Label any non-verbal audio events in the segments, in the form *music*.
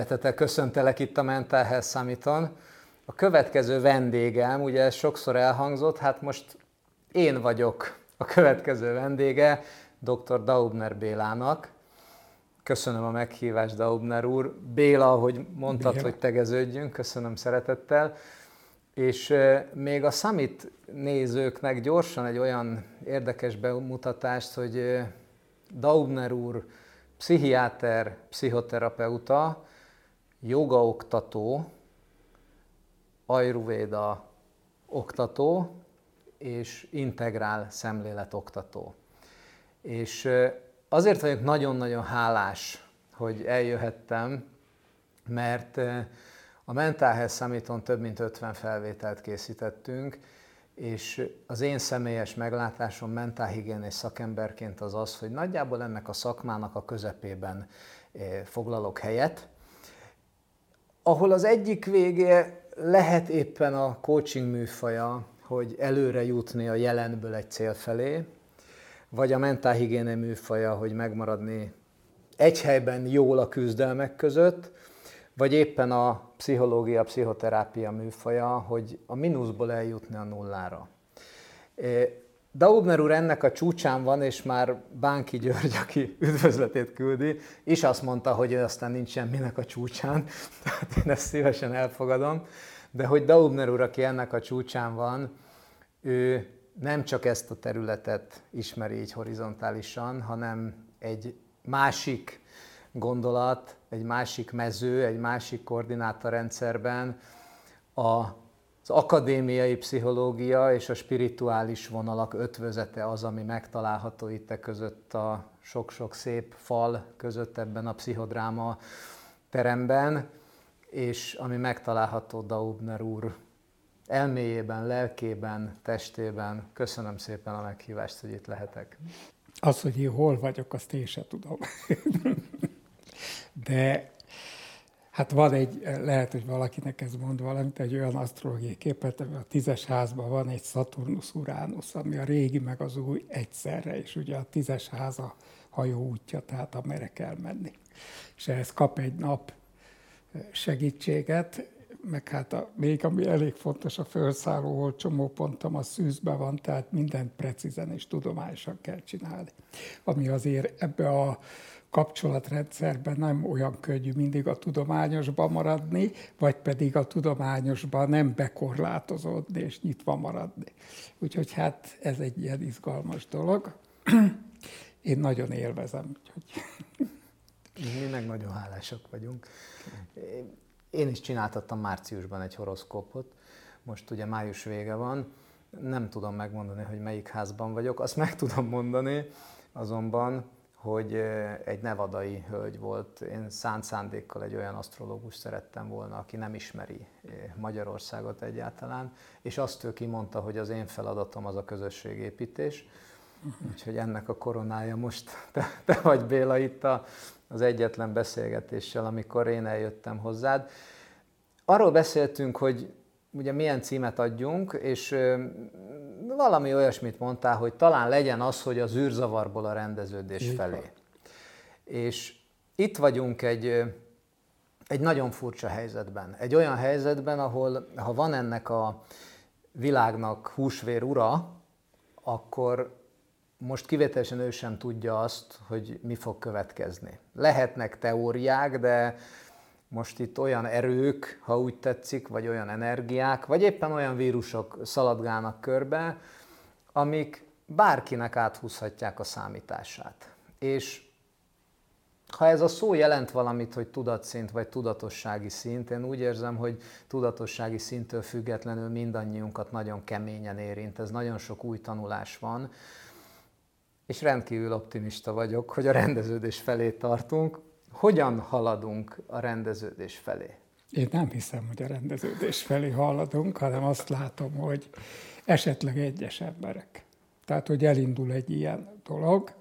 Szeretettel köszöntelek itt a Mental Health Summit-on. A következő vendégem, ugye ez sokszor elhangzott, hát most én vagyok a következő vendége, dr. Daubner Bélának. Köszönöm a meghívást, Daubner úr. Béla, ahogy mondtad, Béla. hogy tegeződjünk, köszönöm szeretettel. És még a Summit nézőknek gyorsan egy olyan érdekes bemutatást, hogy Daubner úr pszichiáter, pszichoterapeuta, jogaoktató, ajruvéda oktató és integrál szemlélet oktató. És azért vagyok nagyon-nagyon hálás, hogy eljöhettem, mert a Mental Health Summiton több mint 50 felvételt készítettünk, és az én személyes meglátásom mentálhigiénés szakemberként az az, hogy nagyjából ennek a szakmának a közepében foglalok helyet, ahol az egyik vége lehet éppen a coaching műfaja, hogy előre jutni a jelenből egy cél felé, vagy a mentálhigiéne műfaja, hogy megmaradni egy helyben jól a küzdelmek között, vagy éppen a pszichológia, pszichoterápia műfaja, hogy a mínuszból eljutni a nullára. Daubner úr ennek a csúcsán van, és már Bánki György, aki üdvözletét küldi, is azt mondta, hogy aztán nincs semminek a csúcsán, *laughs* tehát én ezt szívesen elfogadom, de hogy Daubner úr, aki ennek a csúcsán van, ő nem csak ezt a területet ismeri így horizontálisan, hanem egy másik gondolat, egy másik mező, egy másik koordinátorrendszerben a az akadémiai pszichológia és a spirituális vonalak ötvözete az, ami megtalálható itt e között a sok-sok szép fal között ebben a pszichodráma teremben, és ami megtalálható Daubner úr elméjében, lelkében, testében. Köszönöm szépen a meghívást, hogy itt lehetek. Az, hogy én hol vagyok, azt én sem tudom. *laughs* De Hát van egy, lehet, hogy valakinek ez mond valamit, egy olyan asztrológiai képet, a tízes házban van egy Saturnus-Uranus, ami a régi meg az új egyszerre, és ugye a tízes ház a hajó útja, tehát amerre kell menni. És ehhez kap egy nap segítséget, meg hát a, még ami elég fontos, a felszálló csomópontom a szűzbe van, tehát mindent precízen és tudományosan kell csinálni. Ami azért ebbe a kapcsolatrendszerben nem olyan könnyű mindig a tudományosban maradni, vagy pedig a tudományosban nem bekorlátozódni és nyitva maradni. Úgyhogy hát ez egy ilyen izgalmas dolog. Én nagyon élvezem. Úgyhogy... Mi meg nagyon hálásak vagyunk. Én is csináltattam márciusban egy horoszkópot, most ugye május vége van, nem tudom megmondani, hogy melyik házban vagyok, azt meg tudom mondani, azonban hogy egy nevadai hölgy volt. Én szánt szándékkal egy olyan asztrológus szerettem volna, aki nem ismeri Magyarországot egyáltalán, és azt ő kimondta, hogy az én feladatom az a közösségépítés. Úgyhogy ennek a koronája most, *laughs* te, te vagy Béla itt a, az egyetlen beszélgetéssel, amikor én eljöttem hozzád. Arról beszéltünk, hogy ugye milyen címet adjunk, és valami olyasmit mondtál, hogy talán legyen az, hogy az űrzavarból a rendeződés Így felé. Van. És itt vagyunk egy, egy nagyon furcsa helyzetben. Egy olyan helyzetben, ahol ha van ennek a világnak húsvér ura, akkor most kivételesen ő sem tudja azt, hogy mi fog következni. Lehetnek teóriák, de most itt olyan erők, ha úgy tetszik, vagy olyan energiák, vagy éppen olyan vírusok szaladgálnak körbe, amik bárkinek áthúzhatják a számítását. És ha ez a szó jelent valamit, hogy tudatszint vagy tudatossági szint, én úgy érzem, hogy tudatossági szinttől függetlenül mindannyiunkat nagyon keményen érint. Ez nagyon sok új tanulás van, és rendkívül optimista vagyok, hogy a rendeződés felé tartunk, hogyan haladunk a rendeződés felé? Én nem hiszem, hogy a rendeződés felé haladunk, hanem azt látom, hogy esetleg egyes emberek. Tehát, hogy elindul egy ilyen dolog,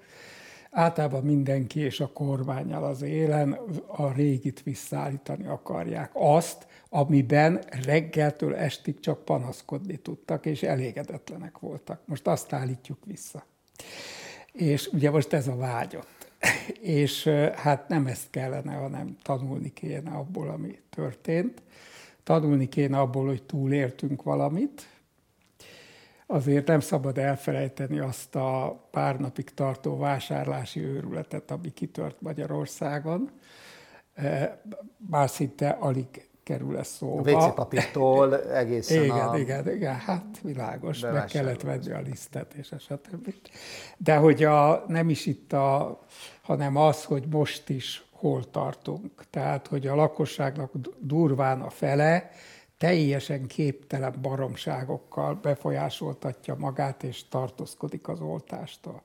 általában mindenki és a kormányal az élen a régit visszaállítani akarják. Azt, amiben reggeltől estig csak panaszkodni tudtak, és elégedetlenek voltak. Most azt állítjuk vissza. És ugye most ez a vágyott. És hát nem ezt kellene, hanem tanulni kéne abból, ami történt. Tanulni kéne abból, hogy túléltünk valamit, azért nem szabad elfelejteni azt a pár napig tartó vásárlási őrületet, ami kitört Magyarországon. Bár szinte alig kerül ez szóba. A papírtól egészen igen, a... Igen, igen, hát világos, meg kellett venni a lisztet és a stb. De hogy a, nem is itt a, hanem az, hogy most is hol tartunk. Tehát, hogy a lakosságnak durván a fele teljesen képtelen baromságokkal befolyásoltatja magát, és tartózkodik az oltástól.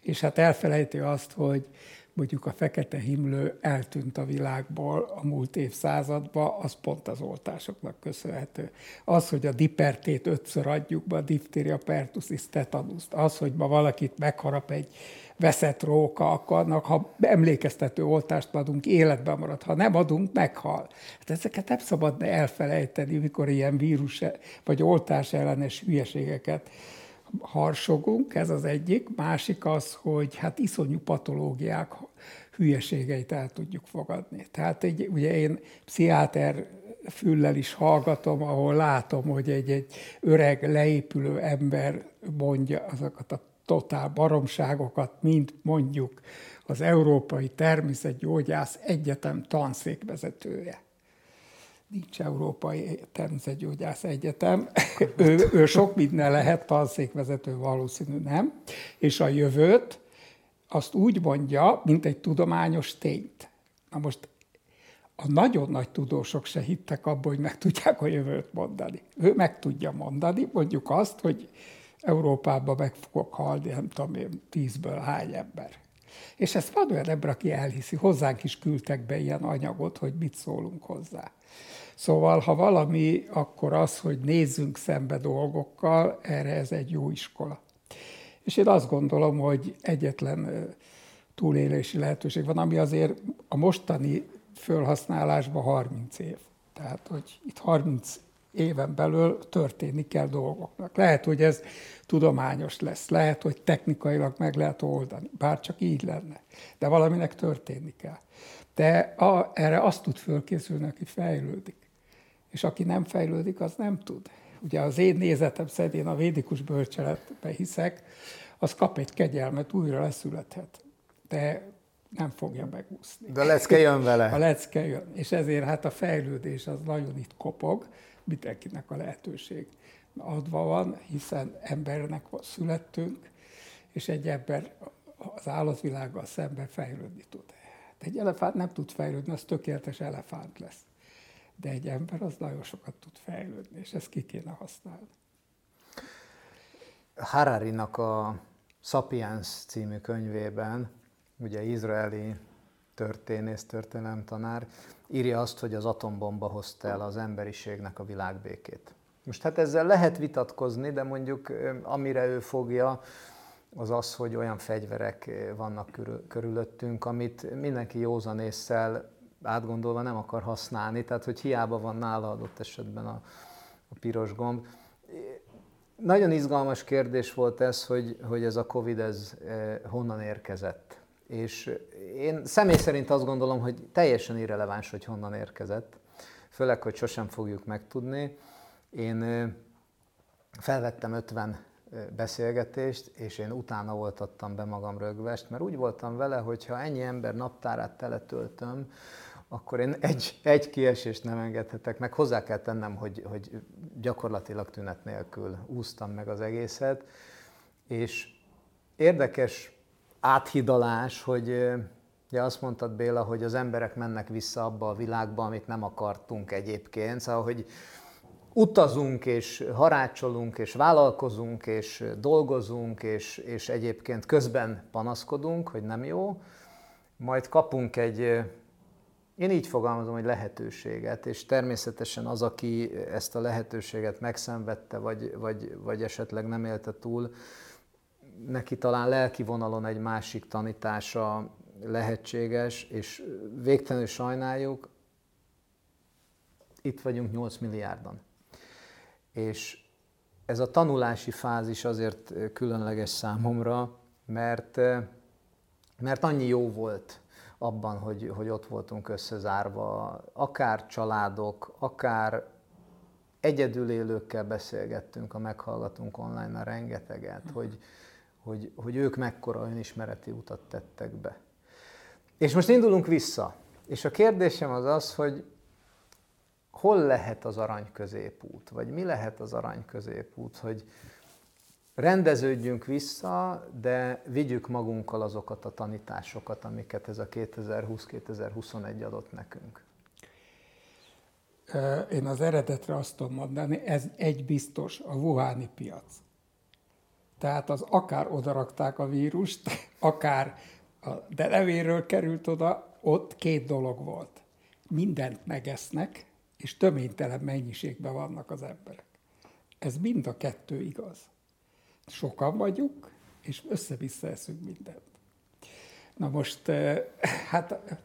És hát elfelejti azt, hogy mondjuk a fekete himlő eltűnt a világból a múlt évszázadban, az pont az oltásoknak köszönhető. Az, hogy a dipertét ötször adjuk be, a diftéria pertussis tetanuszt, az, hogy ma valakit megharap egy veszett róka, akkor annak, ha emlékeztető oltást adunk, életben marad. Ha nem adunk, meghal. Hát ezeket nem szabad elfelejteni, mikor ilyen vírus vagy oltás ellenes hülyeségeket harsogunk, ez az egyik. Másik az, hogy hát iszonyú patológiák hülyeségeit el tudjuk fogadni. Tehát egy, ugye én pszichiáter füllel is hallgatom, ahol látom, hogy egy, egy öreg, leépülő ember mondja azokat a totál baromságokat, mint mondjuk az Európai Természetgyógyász Egyetem tanszékvezetője. Nincs Európai Természetgyógyász Egyetem. ő, ő sok minden lehet, tanszékvezető valószínű nem. És a jövőt azt úgy mondja, mint egy tudományos tényt. Na most a nagyon nagy tudósok se hittek abban, hogy meg tudják a jövőt mondani. Ő meg tudja mondani, mondjuk azt, hogy Európában meg fogok halni, nem tudom én, tízből hány ember. És ezt van olyan ember, aki elhiszi, hozzánk is küldtek be ilyen anyagot, hogy mit szólunk hozzá. Szóval, ha valami, akkor az, hogy nézzünk szembe dolgokkal, erre ez egy jó iskola. És én azt gondolom, hogy egyetlen túlélési lehetőség van, ami azért a mostani felhasználásban 30 év. Tehát, hogy itt 30 éven belül történni kell dolgoknak. Lehet, hogy ez tudományos lesz, lehet, hogy technikailag meg lehet oldani, bár csak így lenne, de valaminek történni kell. De a, erre azt tud fölkészülni, aki fejlődik. És aki nem fejlődik, az nem tud. Ugye az én nézetem szerint, én a védikus bölcseletbe hiszek, az kap egy kegyelmet, újra leszülethet. De nem fogja megúszni. De a lecke jön vele. A lecke jön. És ezért hát a fejlődés az nagyon itt kopog, mindenkinek a lehetőség adva van, hiszen embernek születtünk, és egy ember az állatvilággal szemben fejlődni tud. De egy elefánt nem tud fejlődni, az tökéletes elefánt lesz. De egy ember az nagyon sokat tud fejlődni, és ezt ki kéne használni. Harari-nak a Sapiens című könyvében, ugye izraeli történész, történelemtanár, írja azt, hogy az atombomba hozta el az emberiségnek a világbékét. Most hát ezzel lehet vitatkozni, de mondjuk amire ő fogja, az az, hogy olyan fegyverek vannak körülöttünk, amit mindenki józan észsel átgondolva nem akar használni, tehát hogy hiába van nála adott esetben a, a piros gomb. Nagyon izgalmas kérdés volt ez, hogy, hogy ez a Covid ez honnan érkezett. És én személy szerint azt gondolom, hogy teljesen irreleváns, hogy honnan érkezett, főleg, hogy sosem fogjuk megtudni. Én felvettem 50 beszélgetést, és én utána oltattam be magam rögvest, mert úgy voltam vele, hogy ha ennyi ember naptárát teletöltöm, akkor én egy, egy kiesést nem engedhetek meg. Hozzá kell tennem, hogy, hogy gyakorlatilag tünet nélkül úsztam meg az egészet, és érdekes áthidalás, hogy ugye azt mondtad Béla, hogy az emberek mennek vissza abba a világba, amit nem akartunk egyébként, szóval, hogy utazunk, és harácsolunk, és vállalkozunk, és dolgozunk, és, és egyébként közben panaszkodunk, hogy nem jó, majd kapunk egy, én így fogalmazom, hogy lehetőséget, és természetesen az, aki ezt a lehetőséget megszenvedte, vagy, vagy, vagy esetleg nem élte túl, neki talán lelki vonalon egy másik tanítása lehetséges, és végtelenül sajnáljuk, itt vagyunk 8 milliárdan. És ez a tanulási fázis azért különleges számomra, mert, mert annyi jó volt abban, hogy, hogy ott voltunk összezárva, akár családok, akár egyedül élőkkel beszélgettünk, ha meghallgatunk online a rengeteget, hogy, hogy, hogy ők mekkora önismereti utat tettek be. És most indulunk vissza. És a kérdésem az az, hogy hol lehet az arany középút, vagy mi lehet az arany középút, hogy rendeződjünk vissza, de vigyük magunkkal azokat a tanításokat, amiket ez a 2020-2021 adott nekünk. Én az eredetre azt tudom mondani, ez egy biztos, a Wuhani piac. Tehát az akár odarakták a vírust, *laughs* akár a levéről került oda, ott két dolog volt. Mindent megesznek, és töménytelen mennyiségben vannak az emberek. Ez mind a kettő igaz. Sokan vagyunk, és össze-vissza eszünk mindent. Na most, hát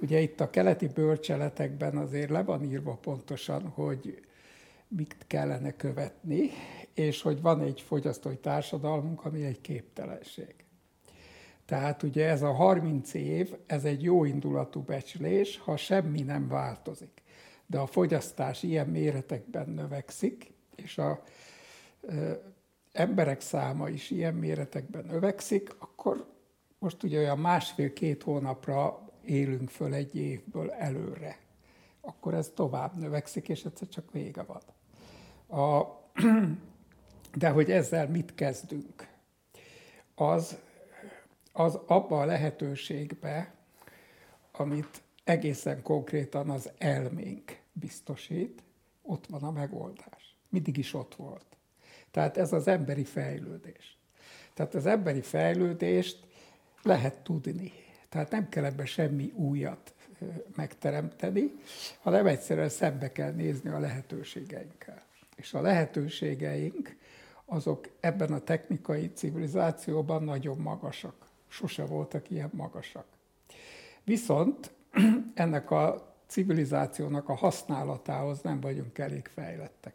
ugye itt a keleti bölcseletekben azért le van írva pontosan, hogy mit kellene követni, és hogy van egy fogyasztói társadalmunk, ami egy képtelenség. Tehát ugye ez a 30 év, ez egy jó indulatú becslés, ha semmi nem változik. De a fogyasztás ilyen méretekben növekszik, és a emberek száma is ilyen méretekben növekszik, akkor most ugye olyan másfél-két hónapra élünk föl egy évből előre. Akkor ez tovább növekszik, és egyszer csak vége van. A, *clears throat* de hogy ezzel mit kezdünk? Az, az abba a lehetőségbe, amit egészen konkrétan az elménk biztosít, ott van a megoldás. Mindig is ott volt. Tehát ez az emberi fejlődés. Tehát az emberi fejlődést lehet tudni. Tehát nem kell ebbe semmi újat megteremteni, hanem egyszerűen szembe kell nézni a lehetőségeinkkel. És a lehetőségeink azok ebben a technikai civilizációban nagyon magasak. Sose voltak ilyen magasak. Viszont *clears throat* ennek a civilizációnak a használatához nem vagyunk elég fejlettek.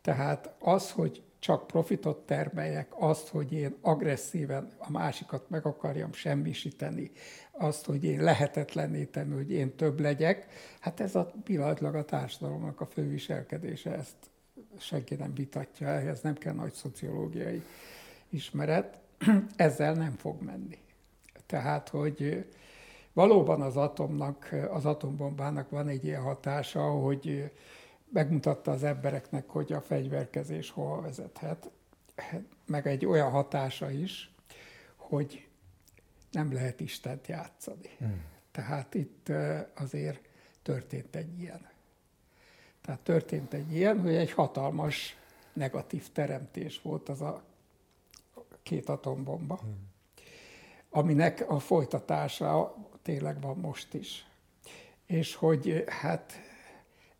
Tehát az, hogy csak profitot termeljek, azt, hogy én agresszíven a másikat meg akarjam semmisíteni, azt, hogy én lehetetlenítem, hogy én több legyek, hát ez a pillanatlag a társadalomnak a fő viselkedése, ezt senki nem vitatja, ehhez nem kell nagy szociológiai ismeret, *clears throat* ezzel nem fog menni. Tehát, hogy valóban az atomnak, az atombombának van egy ilyen hatása, hogy megmutatta az embereknek, hogy a fegyverkezés hova vezethet, meg egy olyan hatása is, hogy nem lehet Istent játszani. Hmm. Tehát itt azért történt egy ilyen. Tehát történt egy ilyen, hogy egy hatalmas negatív teremtés volt az a két atombomba, hmm. Aminek a folytatása tényleg van most is. És hogy hát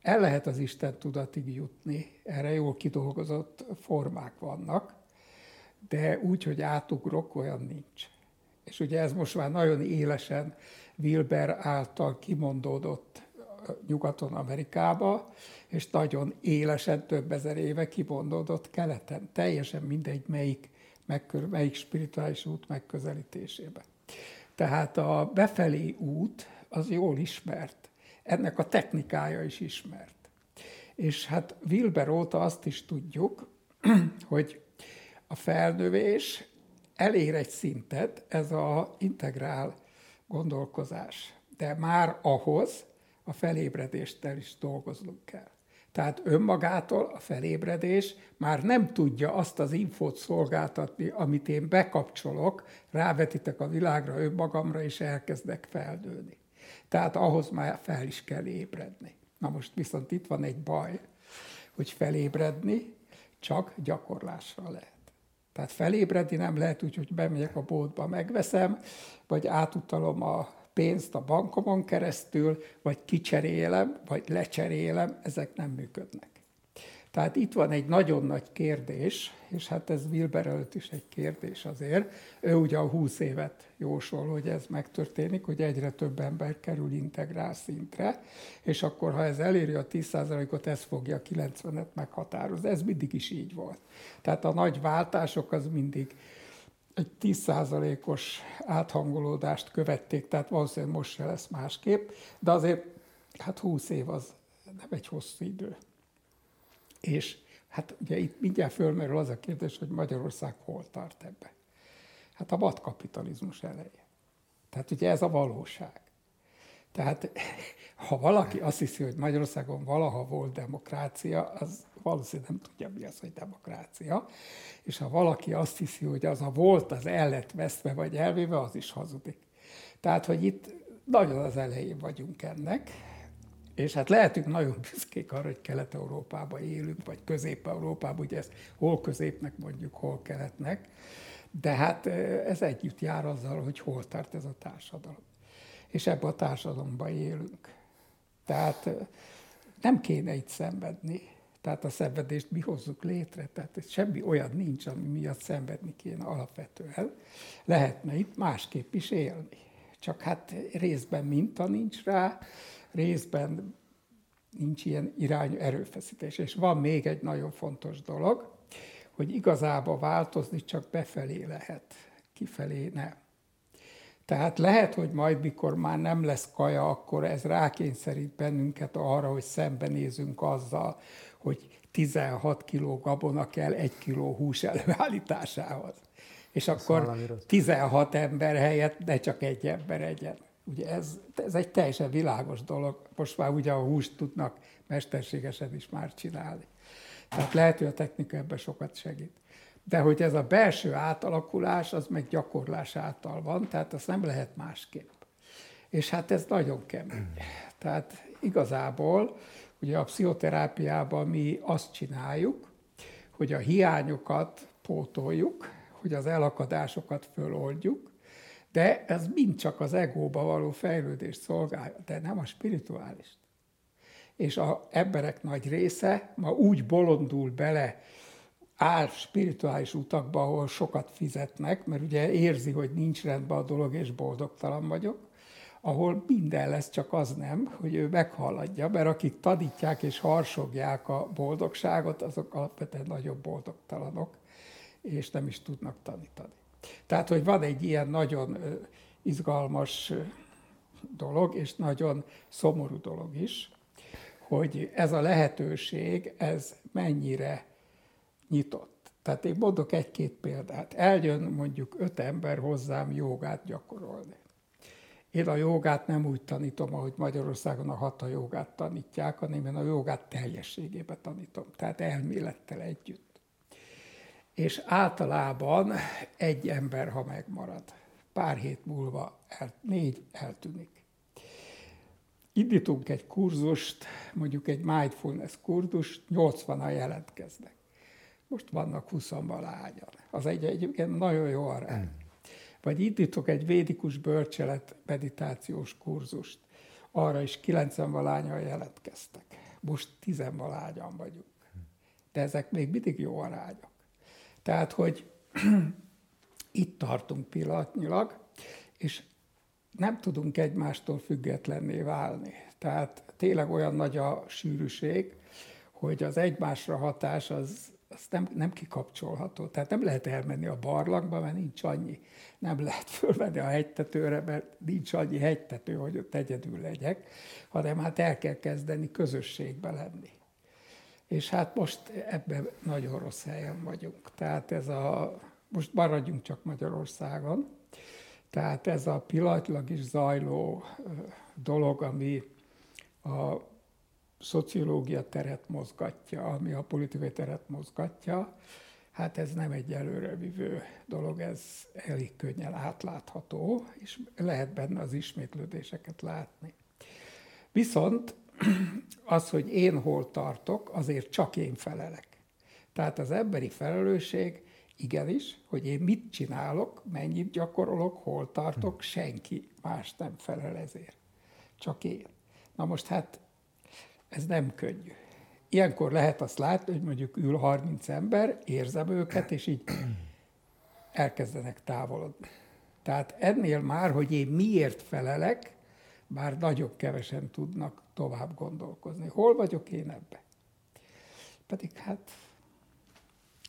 el lehet az Isten tudatig jutni, erre jól kidolgozott formák vannak, de úgy, hogy átugrok, olyan nincs. És ugye ez most már nagyon élesen Wilber által kimondódott nyugaton Amerikába, és nagyon élesen több ezer éve kimondódott keleten. Teljesen mindegy, melyik, megkör, melyik spirituális út megközelítésébe. Tehát a befelé út az jól ismert ennek a technikája is ismert. És hát Wilber óta azt is tudjuk, *clears throat* hogy a felnövés elér egy szintet, ez a integrál gondolkozás. De már ahhoz a felébredésttel is dolgoznunk kell. Tehát önmagától a felébredés már nem tudja azt az infót szolgáltatni, amit én bekapcsolok, rávetitek a világra, önmagamra, és elkezdek feldőni. Tehát ahhoz már fel is kell ébredni. Na most viszont itt van egy baj, hogy felébredni csak gyakorlással lehet. Tehát felébredni nem lehet úgy, hogy bemegyek a boltba, megveszem, vagy átutalom a pénzt a bankomon keresztül, vagy kicserélem, vagy lecserélem, ezek nem működnek. Tehát itt van egy nagyon nagy kérdés, és hát ez Wilber előtt is egy kérdés azért. Ő ugye a 20 évet jósol, hogy ez megtörténik, hogy egyre több ember kerül integrál szintre, és akkor, ha ez eléri a 10%-ot, ez fogja a 90-et meghatározni. Ez mindig is így volt. Tehát a nagy váltások az mindig egy 10%-os áthangolódást követték, tehát valószínűleg most se lesz másképp, de azért hát 20 év az nem egy hosszú idő. És hát ugye itt mindjárt fölmerül az a kérdés, hogy Magyarország hol tart ebbe. Hát a vadkapitalizmus eleje. Tehát ugye ez a valóság. Tehát *laughs* ha valaki azt hiszi, hogy Magyarországon valaha volt demokrácia, az valószínűleg nem tudja, mi az, hogy demokrácia. És ha valaki azt hiszi, hogy az a volt, az el lett vesztve vagy elvéve, az is hazudik. Tehát, hogy itt nagyon az elején vagyunk ennek, és hát lehetünk nagyon büszkék arra, hogy Kelet-Európában élünk, vagy Közép-Európában, ugye ezt hol középnek mondjuk, hol keletnek, de hát ez együtt jár azzal, hogy hol tart ez a társadalom. És ebben a társadalomban élünk. Tehát nem kéne itt szenvedni, tehát a szenvedést mi hozzuk létre, tehát semmi olyan nincs, ami miatt szenvedni kéne alapvetően. Lehetne itt másképp is élni. Csak hát részben minta nincs rá, részben nincs ilyen irányú erőfeszítés. És van még egy nagyon fontos dolog, hogy igazából változni csak befelé lehet, kifelé nem. Tehát lehet, hogy majd, mikor már nem lesz kaja, akkor ez rákényszerít bennünket arra, hogy szembenézünk azzal, hogy 16 kiló gabona kell egy kiló hús előállításához. És akkor 16 ember helyett ne csak egy ember egyen. Ugye ez, ez egy teljesen világos dolog. Most már ugye a húst tudnak mesterségesen is már csinálni. Tehát lehet, hogy a technika ebben sokat segít. De hogy ez a belső átalakulás, az meg gyakorlás által van, tehát azt nem lehet másképp. És hát ez nagyon kemény. Tehát igazából ugye a pszichoterápiában mi azt csináljuk, hogy a hiányokat pótoljuk, hogy az elakadásokat föloldjuk, de ez mind csak az egóba való fejlődést szolgálja, de nem a spirituális. És a emberek nagy része ma úgy bolondul bele áll spirituális utakba, ahol sokat fizetnek, mert ugye érzi, hogy nincs rendben a dolog, és boldogtalan vagyok, ahol minden lesz, csak az nem, hogy ő meghaladja, mert akik tanítják és harsogják a boldogságot, azok alapvetően nagyobb boldogtalanok, és nem is tudnak tanítani. Tehát, hogy van egy ilyen nagyon izgalmas dolog, és nagyon szomorú dolog is, hogy ez a lehetőség, ez mennyire nyitott. Tehát én mondok egy-két példát. Eljön mondjuk öt ember hozzám jogát gyakorolni. Én a jogát nem úgy tanítom, ahogy Magyarországon a hatha jogát tanítják, hanem én a jogát teljességében tanítom, tehát elmélettel együtt. És általában egy ember, ha megmarad, pár hét múlva el, négy eltűnik. Indítunk egy kurzust, mondjuk egy mindfulness kurzust, 80-an jelentkeznek. Most vannak 20 valahányan. Az egy egyébként nagyon jó arány. Vagy indítok egy védikus bölcselet meditációs kurzust. Arra is 90 valányan jelentkeztek. Most 10 valányan vagyunk. De ezek még mindig jó arányok. Tehát, hogy *clears throat* itt tartunk pillanatnyilag, és nem tudunk egymástól függetlenné válni. Tehát tényleg olyan nagy a sűrűség, hogy az egymásra hatás az az nem, nem kikapcsolható. Tehát nem lehet elmenni a barlangba, mert nincs annyi. Nem lehet fölvenni a hegytetőre, mert nincs annyi hegytető, hogy ott egyedül legyek, hanem hát el kell kezdeni közösségbe lenni. És hát most ebben nagyon rossz helyen vagyunk. Tehát ez a, most maradjunk csak Magyarországon, tehát ez a pillanatilag is zajló dolog, ami a szociológia teret mozgatja, ami a politikai teret mozgatja, hát ez nem egy előrevívő dolog, ez elég könnyen átlátható, és lehet benne az ismétlődéseket látni. Viszont az, hogy én hol tartok, azért csak én felelek. Tehát az emberi felelősség igenis, hogy én mit csinálok, mennyit gyakorolok, hol tartok, senki más nem felel ezért. Csak én. Na most hát ez nem könnyű. Ilyenkor lehet azt látni, hogy mondjuk ül 30 ember, érzem őket, és így elkezdenek távolodni. Tehát ennél már, hogy én miért felelek, már nagyon kevesen tudnak tovább gondolkozni. Hol vagyok én ebbe? Pedig hát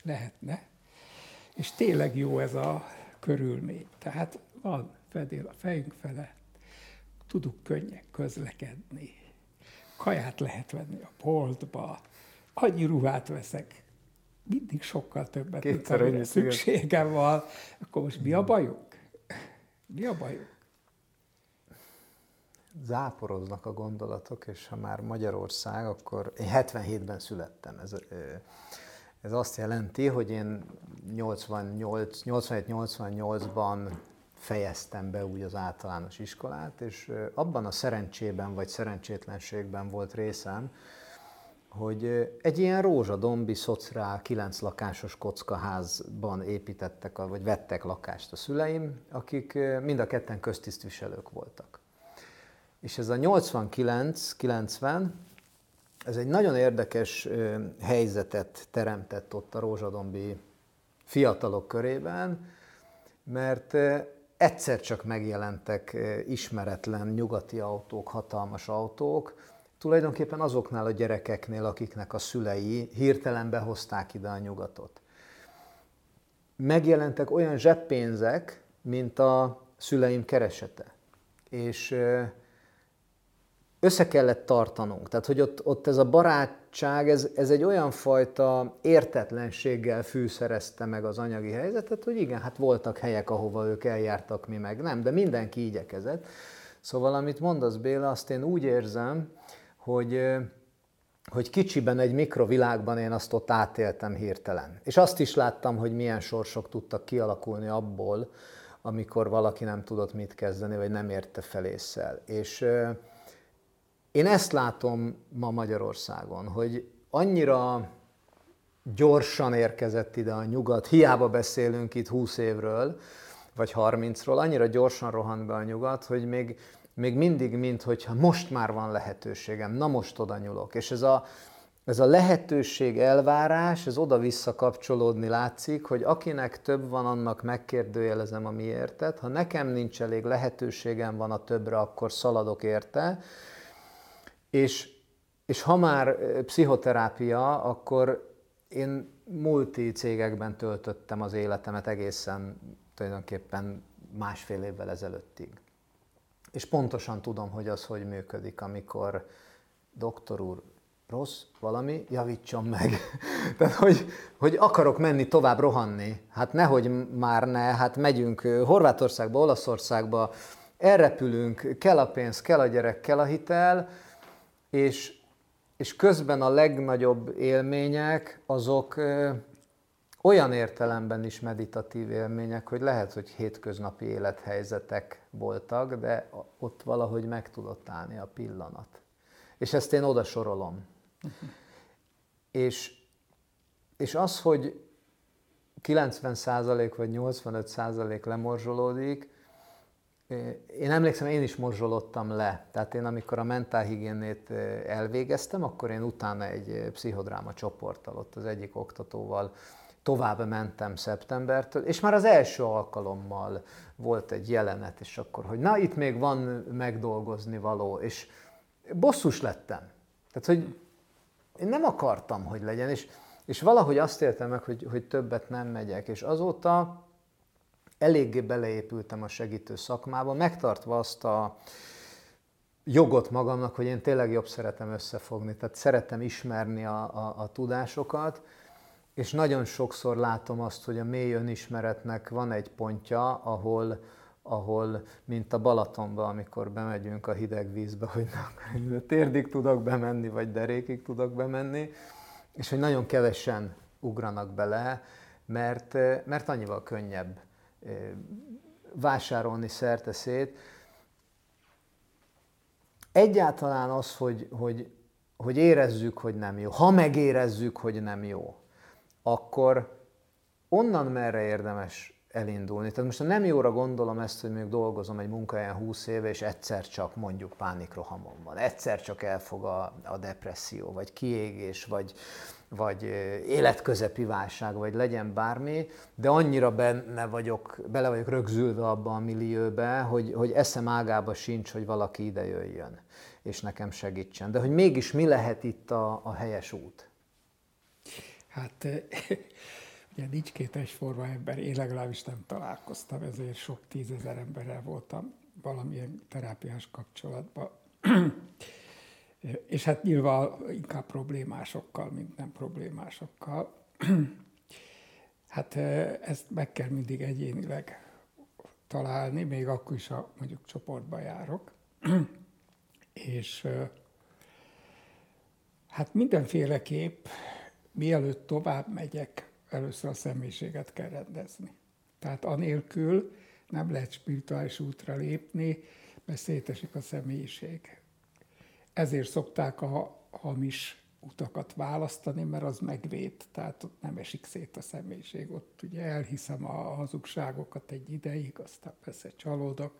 lehetne. És tényleg jó ez a körülmény. Tehát van fedél a fejünk fele, tudunk könnyen közlekedni, kaját lehet venni a boltba, annyi ruhát veszek, mindig sokkal többet, Kétszer mint amire szükségem van. Akkor most mi a bajunk? Mi a bajunk? záporoznak a gondolatok, és ha már Magyarország, akkor én 77-ben születtem. Ez, ez azt jelenti, hogy én 87-88-ban fejeztem be úgy az általános iskolát, és abban a szerencsében vagy szerencsétlenségben volt részem, hogy egy ilyen rózsadombi, szociál, kilenc lakásos kockaházban építettek, vagy vettek lakást a szüleim, akik mind a ketten köztisztviselők voltak. És ez a 89-90, ez egy nagyon érdekes helyzetet teremtett ott a rózsadombi fiatalok körében, mert egyszer csak megjelentek ismeretlen nyugati autók, hatalmas autók, tulajdonképpen azoknál a gyerekeknél, akiknek a szülei hirtelen behozták ide a nyugatot. Megjelentek olyan zseppénzek, mint a szüleim keresete. És össze kellett tartanunk. Tehát, hogy ott, ott ez a barátság, ez, ez egy olyan fajta értetlenséggel fűszerezte meg az anyagi helyzetet, hogy igen, hát voltak helyek, ahova ők eljártak, mi meg nem, de mindenki igyekezett. Szóval, amit mondasz Béla, azt én úgy érzem, hogy, hogy kicsiben egy mikrovilágban én azt ott átéltem hirtelen. És azt is láttam, hogy milyen sorsok tudtak kialakulni abból, amikor valaki nem tudott mit kezdeni, vagy nem érte felésszel. És én ezt látom ma Magyarországon, hogy annyira gyorsan érkezett ide a nyugat, hiába beszélünk itt 20 évről, vagy 30-ról, annyira gyorsan rohant be a nyugat, hogy még, még mindig, mint hogyha most már van lehetőségem, na most oda nyulok. És ez a, ez a lehetőség elvárás, ez oda-vissza kapcsolódni látszik, hogy akinek több van, annak megkérdőjelezem a miértet. Ha nekem nincs elég lehetőségem van a többre, akkor szaladok érte. És, és ha már pszichoterápia, akkor én multi cégekben töltöttem az életemet egészen tulajdonképpen másfél évvel ezelőttig. És pontosan tudom, hogy az hogy működik, amikor doktor úr, rossz valami, javítson meg. *laughs* Tehát, hogy, hogy akarok menni tovább rohanni. Hát nehogy már ne, hát megyünk Horvátországba, Olaszországba, elrepülünk, kell a pénz, kell a gyerek, kell a hitel, és, és közben a legnagyobb élmények azok olyan értelemben is meditatív élmények, hogy lehet, hogy hétköznapi élethelyzetek voltak, de ott valahogy meg tudott állni a pillanat. És ezt én oda sorolom. és, és az, hogy 90% vagy 85% lemorzsolódik, én emlékszem, én is morzsolottam le. Tehát én amikor a mentálhigiénét elvégeztem, akkor én utána egy pszichodráma csoporttal, ott az egyik oktatóval tovább mentem szeptembertől, és már az első alkalommal volt egy jelenet, és akkor, hogy na, itt még van megdolgozni való, és bosszus lettem. Tehát, hogy én nem akartam, hogy legyen, és, és valahogy azt éltem meg, hogy, hogy többet nem megyek, és azóta eléggé beleépültem a segítő szakmába, megtartva azt a jogot magamnak, hogy én tényleg jobb szeretem összefogni, tehát szeretem ismerni a, a, a tudásokat, és nagyon sokszor látom azt, hogy a mély önismeretnek van egy pontja, ahol, ahol mint a Balatonban, amikor bemegyünk a hideg vízbe, hogy na, térdig tudok bemenni, vagy derékig tudok bemenni, és hogy nagyon kevesen ugranak bele, mert, mert annyival könnyebb vásárolni szerte szét. Egyáltalán az, hogy, hogy, hogy érezzük, hogy nem jó, ha megérezzük, hogy nem jó, akkor onnan merre érdemes elindulni. Tehát most a nem jóra gondolom ezt, hogy még dolgozom egy munkahelyen 20 éve, és egyszer csak mondjuk pánikrohamon van, egyszer csak elfog a, a depresszió, vagy kiégés, vagy, vagy életközepi válság, vagy legyen bármi, de annyira benne vagyok, bele vagyok rögzülve abba a millióbe, hogy, hogy eszem ágába sincs, hogy valaki ide jöjjön, és nekem segítsen. De hogy mégis mi lehet itt a, a helyes út? Hát *laughs* Ugye nincs két egyforma ember, én legalábbis nem találkoztam, ezért sok tízezer emberrel voltam valamilyen terápiás kapcsolatban. *clears throat* És hát nyilván inkább problémásokkal, mint nem problémásokkal. Hát ezt meg kell mindig egyénileg találni, még akkor is, ha mondjuk csoportba járok. És hát mindenféleképp, mielőtt tovább megyek, először a személyiséget kell rendezni. Tehát anélkül nem lehet spirituális útra lépni, mert szétesik a személyiség. Ezért szokták a hamis utakat választani, mert az megvéd, tehát ott nem esik szét a személyiség. Ott ugye elhiszem a hazugságokat egy ideig, aztán persze csalódok,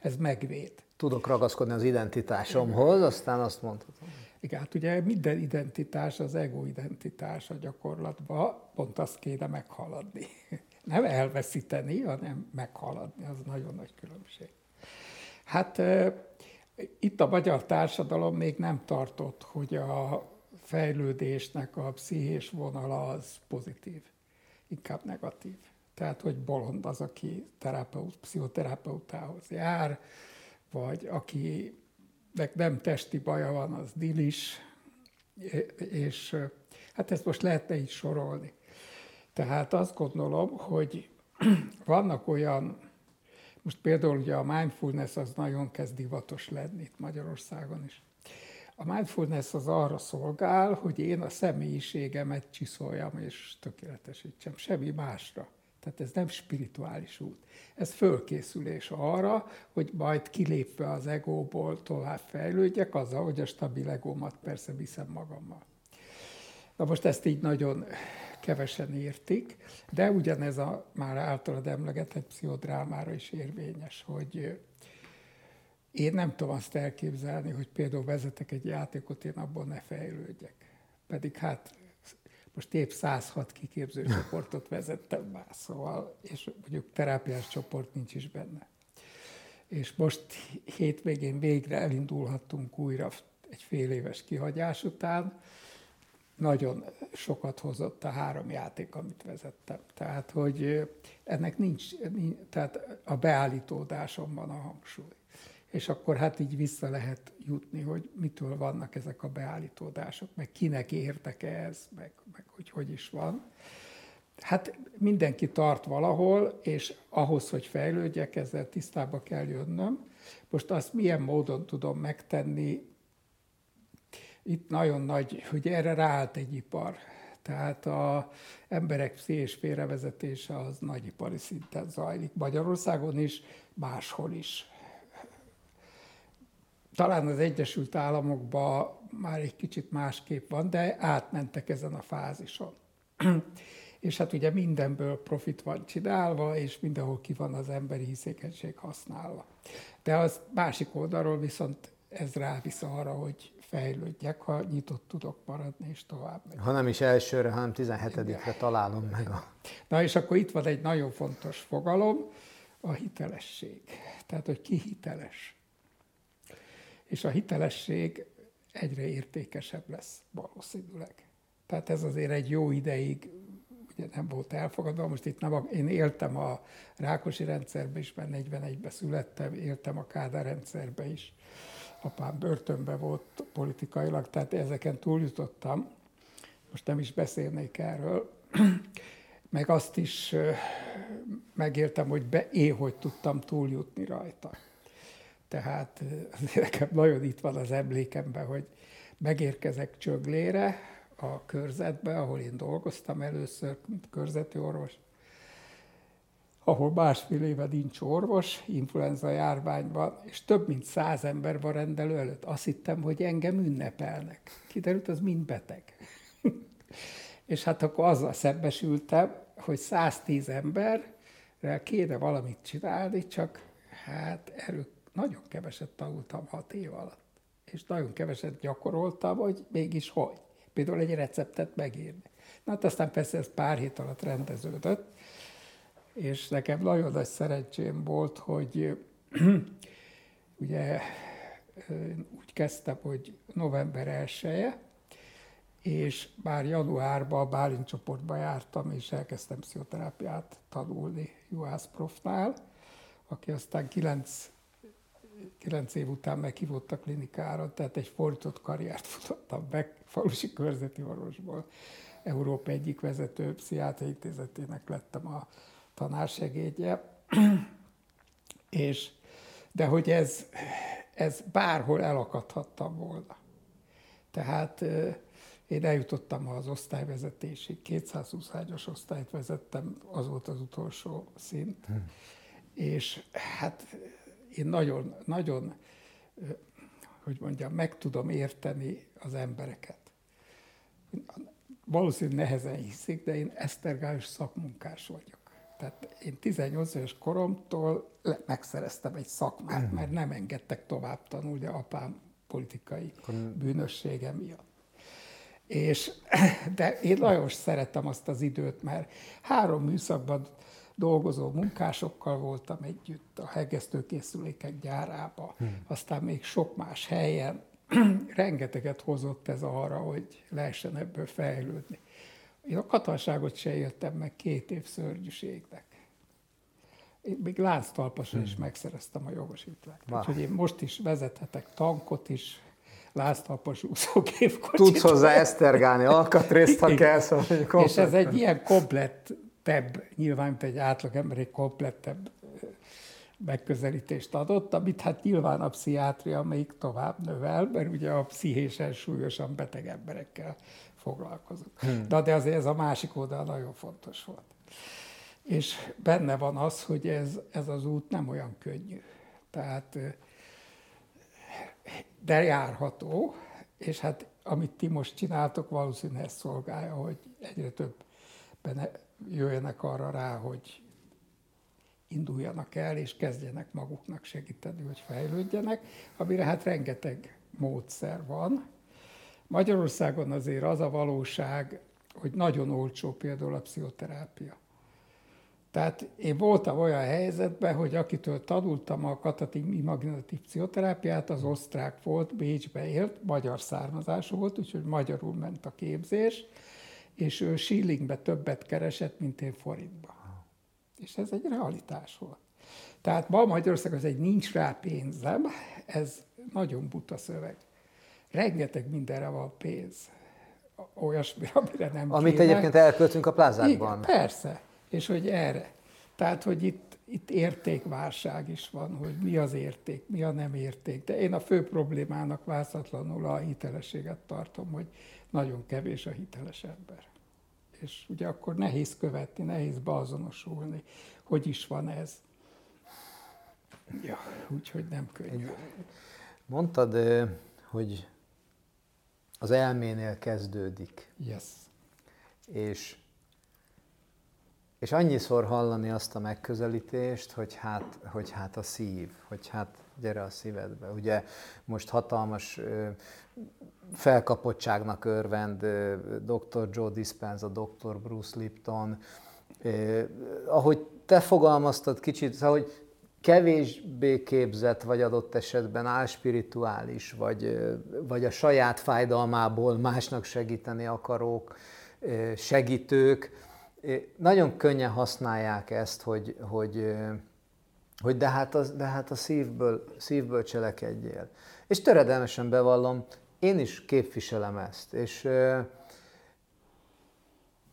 ez megvéd. Tudok ragaszkodni az identitásomhoz, aztán azt mondhatom. Igen, hát ugye minden identitás az ego identitás a gyakorlatban, pont azt kéne meghaladni. *laughs* Nem elveszíteni, hanem meghaladni, az nagyon nagy különbség. Hát itt a magyar társadalom még nem tartott, hogy a fejlődésnek a pszichés vonala az pozitív, inkább negatív. Tehát, hogy bolond az, aki terapeut, pszichoterapeutához jár, vagy aki nem testi baja van, az dilis, és hát ezt most lehetne így sorolni. Tehát azt gondolom, hogy *clears throat* vannak olyan, most például ugye a mindfulness az nagyon kezd divatos lenni itt Magyarországon is. A mindfulness az arra szolgál, hogy én a személyiségemet csiszoljam és tökéletesítsem, semmi másra. Tehát ez nem spirituális út. Ez fölkészülés arra, hogy majd kilépve az egóból tovább fejlődjek, azzal, hogy a stabil egómat persze viszem magammal. Na most ezt így nagyon kevesen értik, de ugyanez a már általad emlegetett pszichodrámára is érvényes, hogy én nem tudom azt elképzelni, hogy például vezetek egy játékot, én abból ne fejlődjek. Pedig hát most épp 106 kiképző csoportot *laughs* vezettem már, szóval, és mondjuk terápiás csoport nincs is benne. És most hétvégén végre elindulhattunk újra egy fél éves kihagyás után. Nagyon sokat hozott a három játék, amit vezettem. Tehát, hogy ennek nincs, nincs tehát a beállítódáson van a hangsúly és akkor hát így vissza lehet jutni, hogy mitől vannak ezek a beállítódások, meg kinek értek ez, meg, meg hogy hogy is van. Hát mindenki tart valahol, és ahhoz, hogy fejlődjek, ezzel tisztába kell jönnöm. Most azt milyen módon tudom megtenni, itt nagyon nagy, hogy erre ráállt egy ipar. Tehát a emberek pszichés félrevezetése az nagyipari szinten zajlik. Magyarországon is, máshol is talán az Egyesült Államokban már egy kicsit másképp van, de átmentek ezen a fázison. *clears throat* és hát ugye mindenből profit van csinálva, és mindenhol ki van az emberi hiszékenység használva. De az másik oldalról viszont ez rávisz arra, hogy fejlődjek, ha nyitott tudok maradni, és tovább megy. Ha nem is elsőre, hanem 17-re találom meg a... Na és akkor itt van egy nagyon fontos fogalom, a hitelesség. Tehát, hogy ki hiteles és a hitelesség egyre értékesebb lesz valószínűleg. Tehát ez azért egy jó ideig ugye nem volt elfogadva. Most itt nem, én éltem a Rákosi rendszerbe is, mert 41-ben születtem, éltem a Kádár rendszerbe is. Apám börtönbe volt politikailag, tehát ezeken túljutottam. Most nem is beszélnék erről. Meg azt is megéltem, hogy be, én hogy tudtam túljutni rajta. Tehát nekem nagyon itt van az emlékemben, hogy megérkezek Csöglére, a körzetbe, ahol én dolgoztam először, körzeti orvos, ahol másfél éve nincs orvos, influenza járványban, és több mint száz ember van rendelő előtt. Azt hittem, hogy engem ünnepelnek. Kiderült, az mind beteg. *laughs* és hát akkor azzal szembesültem, hogy 110 emberrel kéne valamit csinálni, csak hát erők nagyon keveset tanultam hat év alatt. És nagyon keveset gyakoroltam, hogy mégis hogy. Például egy receptet megírni. Na hát aztán persze ez pár hét alatt rendeződött, és nekem nagyon nagy szerencsém volt, hogy *clears throat* ugye úgy kezdtem, hogy november 1 -e, és már januárban a Bálint csoportba jártam, és elkezdtem pszichoterápiát tanulni Juhász profnál, aki aztán kilenc, kilenc év után meghívott a klinikára, tehát egy fordított karriert futottam meg falusi körzeti orvosból. Európa egyik vezető pszichiátria intézetének lettem a tanársegédje, *clears throat* és de hogy ez, ez bárhol elakadhattam volna. Tehát én eljutottam az osztályvezetésig, 220 ágyas osztályt vezettem, az volt az utolsó szint, hmm. és hát én nagyon, nagyon, hogy mondjam, meg tudom érteni az embereket. Valószínűleg nehezen hiszik, de én esztergályos szakmunkás vagyok. Tehát én 18 éves koromtól megszereztem egy szakmát, mert nem engedtek tovább tanulni apám politikai bűnössége miatt. És, *clears throat* de én nagyon szerettem azt az időt, mert három műszakban dolgozó munkásokkal voltam együtt a hegesztőkészülékek gyárába, hmm. aztán még sok más helyen. *clears throat* Rengeteget hozott ez arra, hogy lehessen ebből fejlődni. Én a katonságot se éltem meg két év szörnyűségnek. Én még lánctalpasra hmm. is megszereztem a jogosítványt. Úgyhogy én most is vezethetek tankot is, lánctalpas úszógépkocsit. Tudsz hozzá esztergálni alkatrészt, ha kell, szóval És ez egy ilyen komplettebb, nyilván, mint egy átlagember, egy komplettebb megközelítést adott, amit hát nyilván a pszichiátria még tovább növel, mert ugye a pszichésen súlyosan beteg emberekkel foglalkozunk. Hmm. De, de azért ez a másik oldal nagyon fontos volt. És benne van az, hogy ez, ez az út nem olyan könnyű. Tehát, de járható, és hát amit ti most csináltok, valószínűleg ezt szolgálja, hogy egyre több benne jöjjenek arra rá, hogy induljanak el, és kezdjenek maguknak segíteni, hogy fejlődjenek, amire hát rengeteg módszer van, Magyarországon azért az a valóság, hogy nagyon olcsó például a pszichoterápia. Tehát én voltam olyan helyzetben, hogy akitől tanultam a katatin imaginatív pszichoterápiát, az osztrák volt, Bécsbe élt, magyar származású volt, úgyhogy magyarul ment a képzés, és ő shillingbe többet keresett, mint én forintba. És ez egy realitás volt. Tehát ma Magyarország az egy nincs rá pénzem, ez nagyon buta szöveg rengeteg mindenre van pénz. Olyasmi, *laughs* amire nem Amit kéne. egyébként elköltünk a plázákban. Igen, persze. És hogy erre. Tehát, hogy itt, itt értékválság is van, hogy mi az érték, mi a nem érték. De én a fő problémának vászatlanul a hitelességet tartom, hogy nagyon kevés a hiteles ember. És ugye akkor nehéz követni, nehéz beazonosulni, hogy is van ez. Ja, úgyhogy nem könnyű. Mondtad, hogy az elménél kezdődik. Yes. És, és annyiszor hallani azt a megközelítést, hogy hát, hogy hát a szív, hogy hát gyere a szívedbe. Ugye most hatalmas felkapottságnak örvend dr. Joe Dispenza, dr. Bruce Lipton, ahogy te fogalmaztad kicsit, szóval, hogy kevésbé képzett, vagy adott esetben álspirituális, vagy, vagy a saját fájdalmából másnak segíteni akarók, segítők, nagyon könnyen használják ezt, hogy, hogy, hogy de, hát az, de hát a szívből, szívből cselekedjél. És töredelmesen bevallom, én is képviselem ezt. És,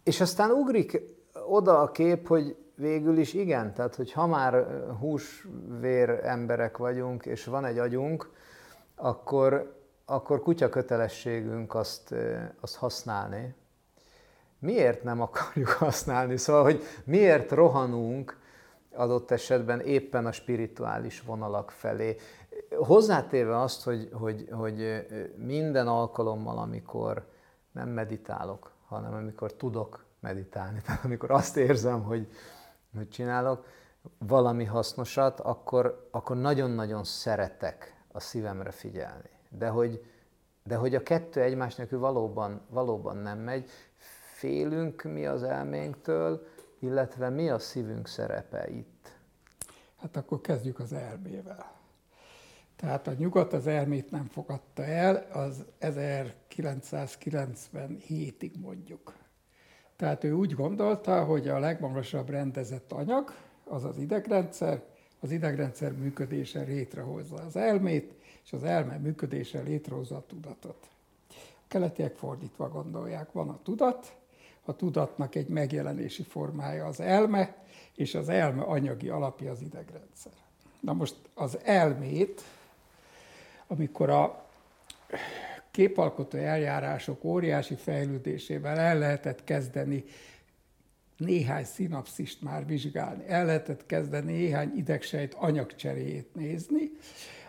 és aztán ugrik oda a kép, hogy végül is igen, tehát hogy ha már húsvér emberek vagyunk, és van egy agyunk, akkor, akkor kutya kötelességünk azt, azt használni. Miért nem akarjuk *laughs* használni? Szóval, hogy miért rohanunk adott esetben éppen a spirituális vonalak felé. Hozzátéve azt, hogy, hogy, hogy minden alkalommal, amikor nem meditálok, hanem amikor tudok meditálni, tehát amikor azt érzem, hogy, hogy csinálok valami hasznosat, akkor, akkor nagyon-nagyon szeretek a szívemre figyelni. De hogy, de hogy a kettő egymás nélkül valóban, valóban nem megy, félünk mi az elménktől, illetve mi a szívünk szerepe itt? Hát akkor kezdjük az elmével. Tehát a nyugat az elmét nem fogadta el, az 1997-ig mondjuk. Tehát ő úgy gondolta, hogy a legmagasabb rendezett anyag, az az idegrendszer, az idegrendszer működése létrehozza az elmét, és az elme működése létrehozza a tudatot. A keletiek fordítva gondolják, van a tudat, a tudatnak egy megjelenési formája az elme, és az elme anyagi alapja az idegrendszer. Na most az elmét, amikor a képalkotó eljárások óriási fejlődésével el lehetett kezdeni néhány szinapszist már vizsgálni, el lehetett kezdeni néhány idegsejt anyagcseréjét nézni,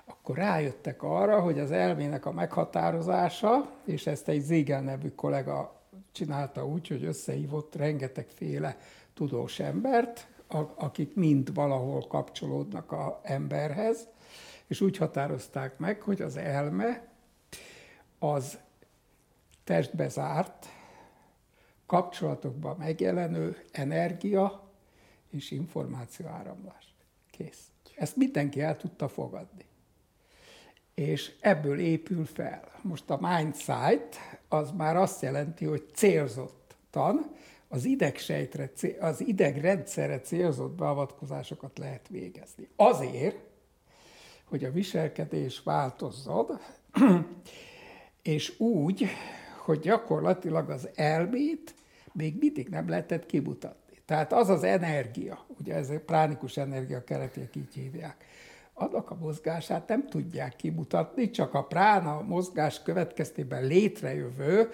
akkor rájöttek arra, hogy az elmének a meghatározása, és ezt egy Zégel nevű kollega csinálta úgy, hogy összehívott rengetegféle tudós embert, akik mind valahol kapcsolódnak a emberhez, és úgy határozták meg, hogy az elme az testbe zárt, kapcsolatokban megjelenő energia és információ áramlás. Kész. Ezt mindenki el tudta fogadni. És ebből épül fel. Most a mindsight az már azt jelenti, hogy célzottan az idegsejtre, az idegrendszerre célzott beavatkozásokat lehet végezni. Azért, hogy a viselkedés változzon, *clears throat* és úgy, hogy gyakorlatilag az elmét még mindig nem lehetett kimutatni. Tehát az az energia, ugye ez a pránikus energia kereték így hívják, annak a mozgását nem tudják kimutatni, csak a prána mozgás következtében létrejövő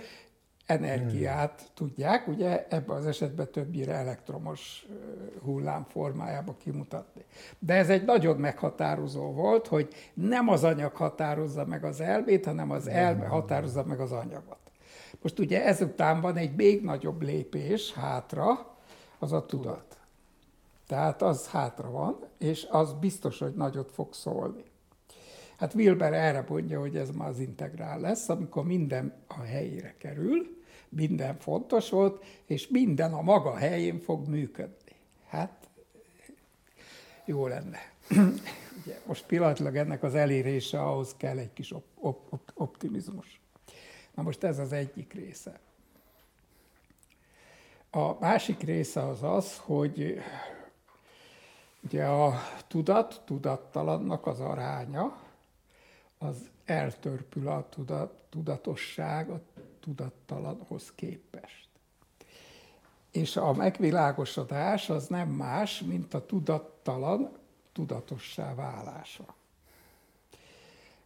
energiát hmm. tudják, ugye ebben az esetben többnyire elektromos hullám formájába kimutatni. De ez egy nagyon meghatározó volt, hogy nem az anyag határozza meg az elmét, hanem az elme határozza meg az anyagot. Most ugye ezután van egy még nagyobb lépés hátra, az a tudat. Tehát az hátra van, és az biztos, hogy nagyot fog szólni. Hát Wilber erre mondja, hogy ez már az integrál lesz, amikor minden a helyére kerül, minden fontos volt, és minden a maga helyén fog működni. Hát jó lenne. *clears throat* Ugye, most pillanatilag ennek az elérése ahhoz kell egy kis op- op- optimizmus. Na most ez az egyik része. A másik része az az, hogy ugye a tudat, tudattalannak az aránya, az eltörpül a tudat, tudatosság a tudattalanhoz képest. És a megvilágosodás az nem más, mint a tudattalan tudatossá válása.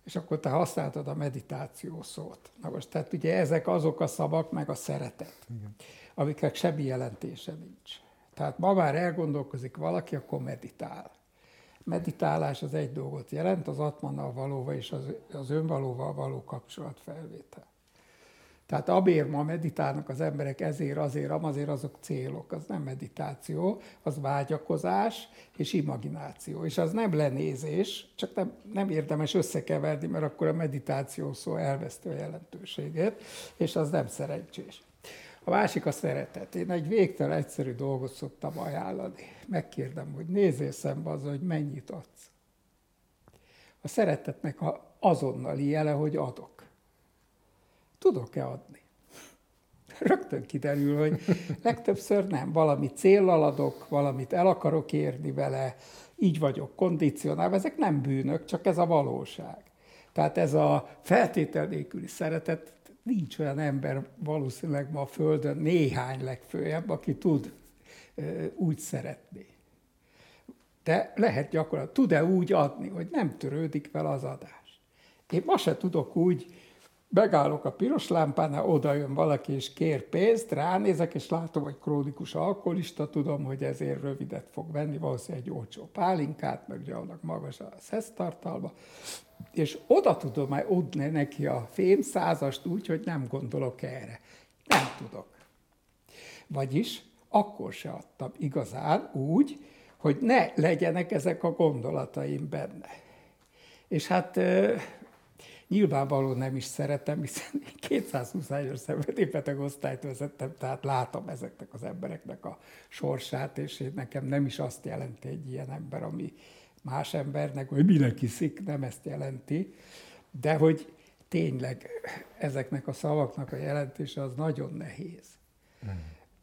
És akkor te használtad a meditáció szót. Na most, tehát ugye ezek azok a szavak, meg a szeretet, Igen. amiknek semmi jelentése nincs. Tehát ma már elgondolkozik valaki, akkor meditál. Meditálás az egy dolgot jelent, az atmannal valóval és az, az önvalóval való kapcsolatfelvétel. Tehát abért ma meditálnak az emberek ezért, azért, amazért azok célok. Az nem meditáció, az vágyakozás és imagináció. És az nem lenézés, csak nem, nem érdemes összekeverni, mert akkor a meditáció szó elveszti a jelentőségét, és az nem szerencsés. A másik a szeretet. Én egy végtelen egyszerű dolgot szoktam ajánlani. Megkérdem, hogy nézzél szembe az, hogy mennyit adsz. A szeretetnek azonnali jele, hogy adok tudok-e adni? Rögtön kiderül, hogy legtöbbször nem. Valami céllal adok, valamit el akarok érni vele, így vagyok kondicionálva. Ezek nem bűnök, csak ez a valóság. Tehát ez a feltétel nélküli szeretet, nincs olyan ember valószínűleg ma a Földön, néhány legfőjebb, aki tud úgy szeretni. De lehet gyakorlatilag, tud-e úgy adni, hogy nem törődik vele az adás. Én ma se tudok úgy Megállok a piros lámpánál, oda jön valaki és kér pénzt, ránézek, és látom, hogy krónikus alkoholista, tudom, hogy ezért rövidet fog venni, valószínűleg egy olcsó pálinkát, meg ugye annak magas a szesztartalma, és oda tudom már adni neki a fém százast úgy, hogy nem gondolok erre. Nem tudok. Vagyis akkor se adtam igazán úgy, hogy ne legyenek ezek a gondolataim benne. És hát Nyilvánvaló nem is szeretem, hiszen 220 éves szenvedélybeteg osztályt vezettem, tehát látom ezeknek az embereknek a sorsát, és nekem nem is azt jelenti egy ilyen ember, ami más embernek, vagy minek iszik, nem ezt jelenti, de hogy tényleg ezeknek a szavaknak a jelentése az nagyon nehéz. Mm.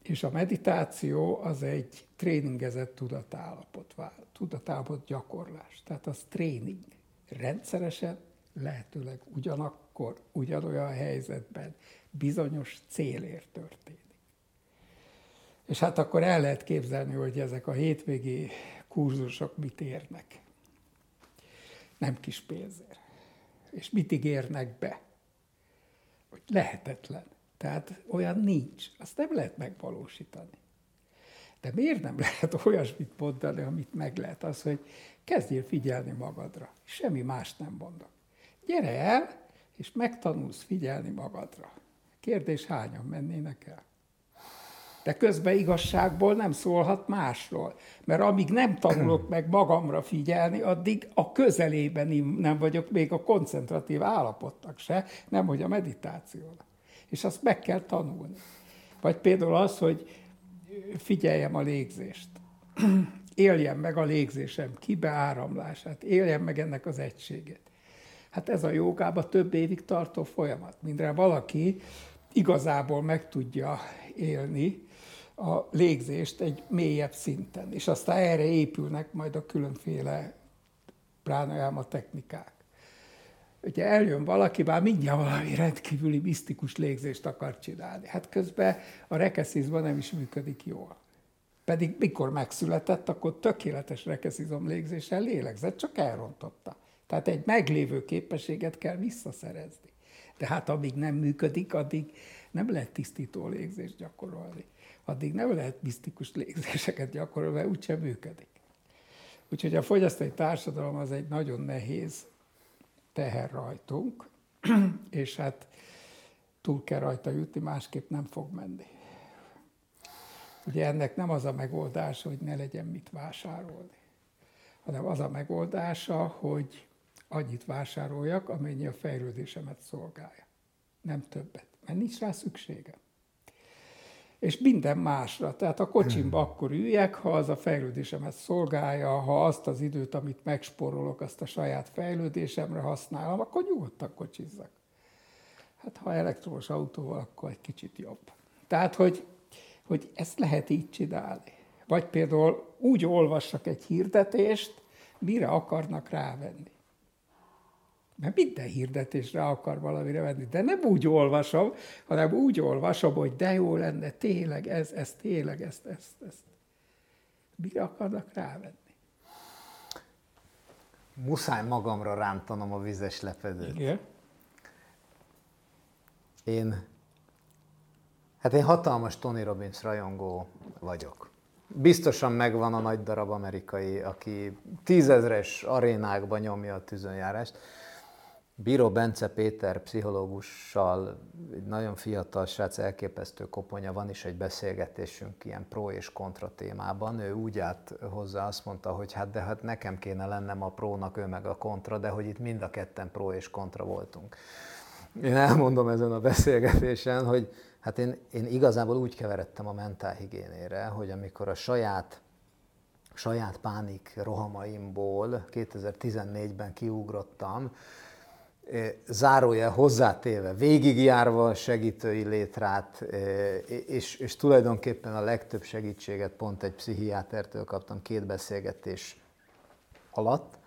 És a meditáció az egy tréningezett tudatállapot, tudatállapot gyakorlás. Tehát az tréning. Rendszeresen, lehetőleg ugyanakkor, ugyanolyan helyzetben, bizonyos célért történik. És hát akkor el lehet képzelni, hogy ezek a hétvégi kurzusok mit érnek. Nem kis pénzért. És mit ígérnek be? Hogy lehetetlen. Tehát olyan nincs. Azt nem lehet megvalósítani. De miért nem lehet *laughs* olyasmit mondani, amit meg lehet? Az, hogy kezdjél figyelni magadra. Semmi mást nem mondok. Gyere el, és megtanulsz figyelni magadra. Kérdés, hányan mennének el? De közben igazságból nem szólhat másról. Mert amíg nem tanulok meg magamra figyelni, addig a közelében nem vagyok még a koncentratív állapotnak se, nem hogy a meditációnak. És azt meg kell tanulni. Vagy például az, hogy figyeljem a légzést. Éljem meg a légzésem kibeáramlását, éljem meg ennek az egységét. Hát ez a jogában több évig tartó folyamat. Mindre valaki igazából meg tudja élni a légzést egy mélyebb szinten, és aztán erre épülnek majd a különféle pránajáma technikák. Ugye eljön valaki, bár mindjárt valami rendkívüli misztikus légzést akar csinálni. Hát közben a rekeszizma nem is működik jól. Pedig mikor megszületett, akkor tökéletes rekeszizom légzéssel lélegzett, csak elrontotta. Tehát egy meglévő képességet kell visszaszerezni. De hát amíg nem működik, addig nem lehet tisztító légzést gyakorolni. Addig nem lehet misztikus légzéseket gyakorolni, mert úgysem működik. Úgyhogy a fogyasztói társadalom az egy nagyon nehéz teher rajtunk, *clears throat* és hát túl kell rajta jutni, másképp nem fog menni. Ugye ennek nem az a megoldása, hogy ne legyen mit vásárolni, hanem az a megoldása, hogy annyit vásároljak, amennyi a fejlődésemet szolgálja. Nem többet, mert nincs rá szükségem. És minden másra. Tehát a kocsimba hmm. akkor üljek, ha az a fejlődésemet szolgálja, ha azt az időt, amit megsporolok, azt a saját fejlődésemre használom, akkor nyugodtan kocsizzak. Hát ha elektromos autóval, akkor egy kicsit jobb. Tehát, hogy, hogy ezt lehet így csinálni. Vagy például úgy olvassak egy hirdetést, mire akarnak rávenni mert minden hirdetésre akar valamire venni. De nem úgy olvasom, hanem úgy olvasom, hogy de jó lenne, tényleg, ez, ez tényleg, ezt, ezt, ezt. Mire akarnak rávenni? Muszáj magamra rántanom a vizes lepedőt. Igen. Én, hát én hatalmas Tony Robbins rajongó vagyok. Biztosan megvan a nagy darab amerikai, aki tízezres arénákban nyomja a tűzönjárást. Bíró Bence Péter pszichológussal, egy nagyon fiatal srác, elképesztő koponya, van is egy beszélgetésünk ilyen pro és kontra témában. Ő úgy állt hozzá, azt mondta, hogy hát de hát nekem kéne lennem a prónak, ő meg a kontra, de hogy itt mind a ketten pro és kontra voltunk. Én elmondom ezen a beszélgetésen, hogy hát én, én igazából úgy keveredtem a mentálhigiénére, hogy amikor a saját saját pánik rohamaimból 2014-ben kiugrottam, zárója hozzátéve, végigjárva a segítői létrát, és, és tulajdonképpen a legtöbb segítséget pont egy pszichiátertől kaptam két beszélgetés alatt,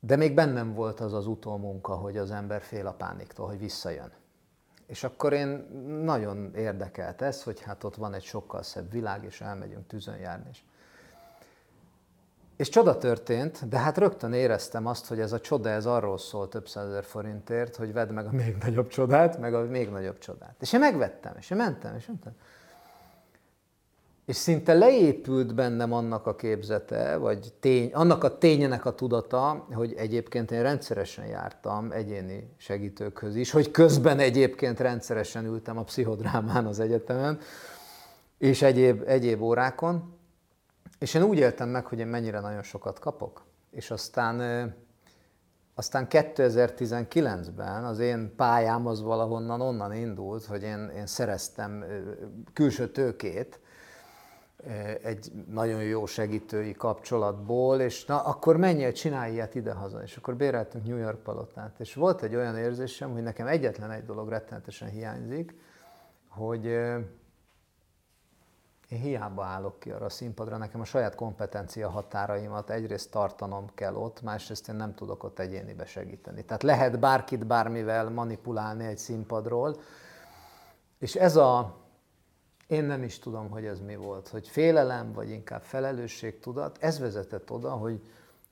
de még bennem volt az az utómunka, hogy az ember fél a pániktól, hogy visszajön. És akkor én nagyon érdekelt ez, hogy hát ott van egy sokkal szebb világ, és elmegyünk tűzön járni. És és csoda történt, de hát rögtön éreztem azt, hogy ez a csoda, ez arról szól több százezer forintért, hogy vedd meg a még nagyobb csodát, meg a még nagyobb csodát. És én megvettem, és én mentem, és mentem. És szinte leépült bennem annak a képzete, vagy tény, annak a ténynek a tudata, hogy egyébként én rendszeresen jártam egyéni segítőkhöz is, hogy közben egyébként rendszeresen ültem a pszichodrámán az egyetemen, és egyéb, egyéb órákon, és én úgy éltem meg, hogy én mennyire nagyon sokat kapok. És aztán, aztán 2019-ben az én pályám az valahonnan onnan indult, hogy én, én szereztem külső tőkét, egy nagyon jó segítői kapcsolatból, és na, akkor menjél, csinálj ilyet idehaza. És akkor béreltünk New York palotát. És volt egy olyan érzésem, hogy nekem egyetlen egy dolog rettenetesen hiányzik, hogy én hiába állok ki arra a színpadra, nekem a saját kompetencia határaimat egyrészt tartanom kell ott, másrészt én nem tudok ott egyénibe segíteni. Tehát lehet bárkit bármivel manipulálni egy színpadról, és ez a, én nem is tudom, hogy ez mi volt, hogy félelem, vagy inkább felelősségtudat, ez vezetett oda, hogy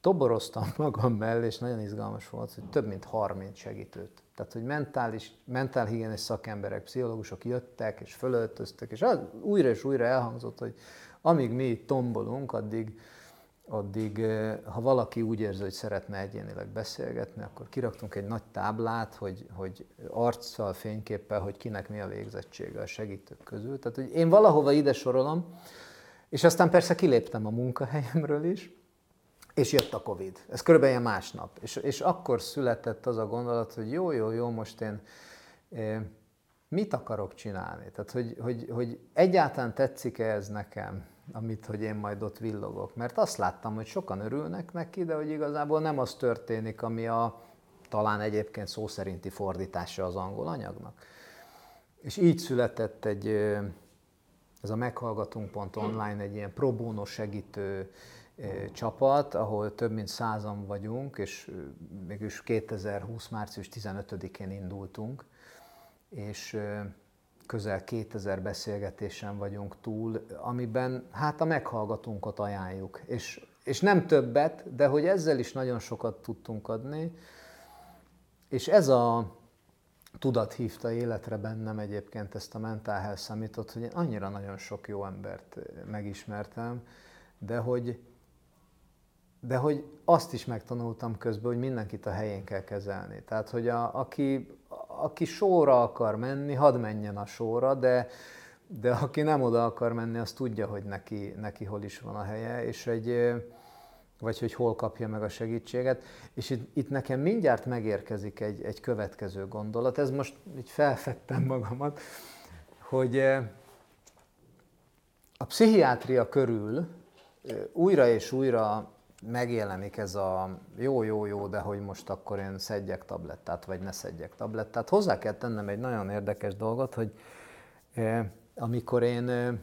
toboroztam *laughs* magam mellé, és nagyon izgalmas volt, hogy több mint 30 segítőt. Tehát, hogy mentális, mentálhigiénis szakemberek, pszichológusok jöttek, és fölöltöztek, és az újra és újra elhangzott, hogy amíg mi tombolunk, addig, addig, eh, ha valaki úgy érzi, hogy szeretne egyénileg beszélgetni, akkor kiraktunk egy nagy táblát, hogy, hogy arccal, fényképpel, hogy kinek mi a végzettsége a segítők közül. Tehát, hogy én valahova ide sorolom, és aztán persze kiléptem a munkahelyemről is, és jött a Covid. Ez körülbelül ilyen másnap. És, és akkor született az a gondolat, hogy jó, jó, jó, most én mit akarok csinálni? Tehát, hogy, hogy, hogy egyáltalán tetszik-e ez nekem, amit, hogy én majd ott villogok. Mert azt láttam, hogy sokan örülnek neki, de hogy igazából nem az történik, ami a talán egyébként szó szerinti fordítása az angol anyagnak. És így született egy, ez a meghallgatunk.online egy ilyen pro bono segítő csapat, ahol több mint százan vagyunk, és mégis 2020. március 15-én indultunk, és közel 2000 beszélgetésen vagyunk túl, amiben hát a meghallgatunkat ajánljuk. És, és nem többet, de hogy ezzel is nagyon sokat tudtunk adni, és ez a tudat hívta életre bennem egyébként ezt a Mental Health Summitot, hogy én annyira nagyon sok jó embert megismertem, de hogy de hogy azt is megtanultam közben, hogy mindenkit a helyén kell kezelni. Tehát, hogy a, aki, aki sóra akar menni, hadd menjen a sóra, de, de aki nem oda akar menni, az tudja, hogy neki, neki hol is van a helye, és egy, vagy hogy hol kapja meg a segítséget. És itt, itt nekem mindjárt megérkezik egy, egy következő gondolat, ez most így felfedtem magamat, hogy a pszichiátria körül újra és újra megjelenik ez a jó, jó, jó, de hogy most akkor én szedjek tablettát, vagy ne szedjek tablettát. Hozzá kell tennem egy nagyon érdekes dolgot, hogy eh, amikor én, eh,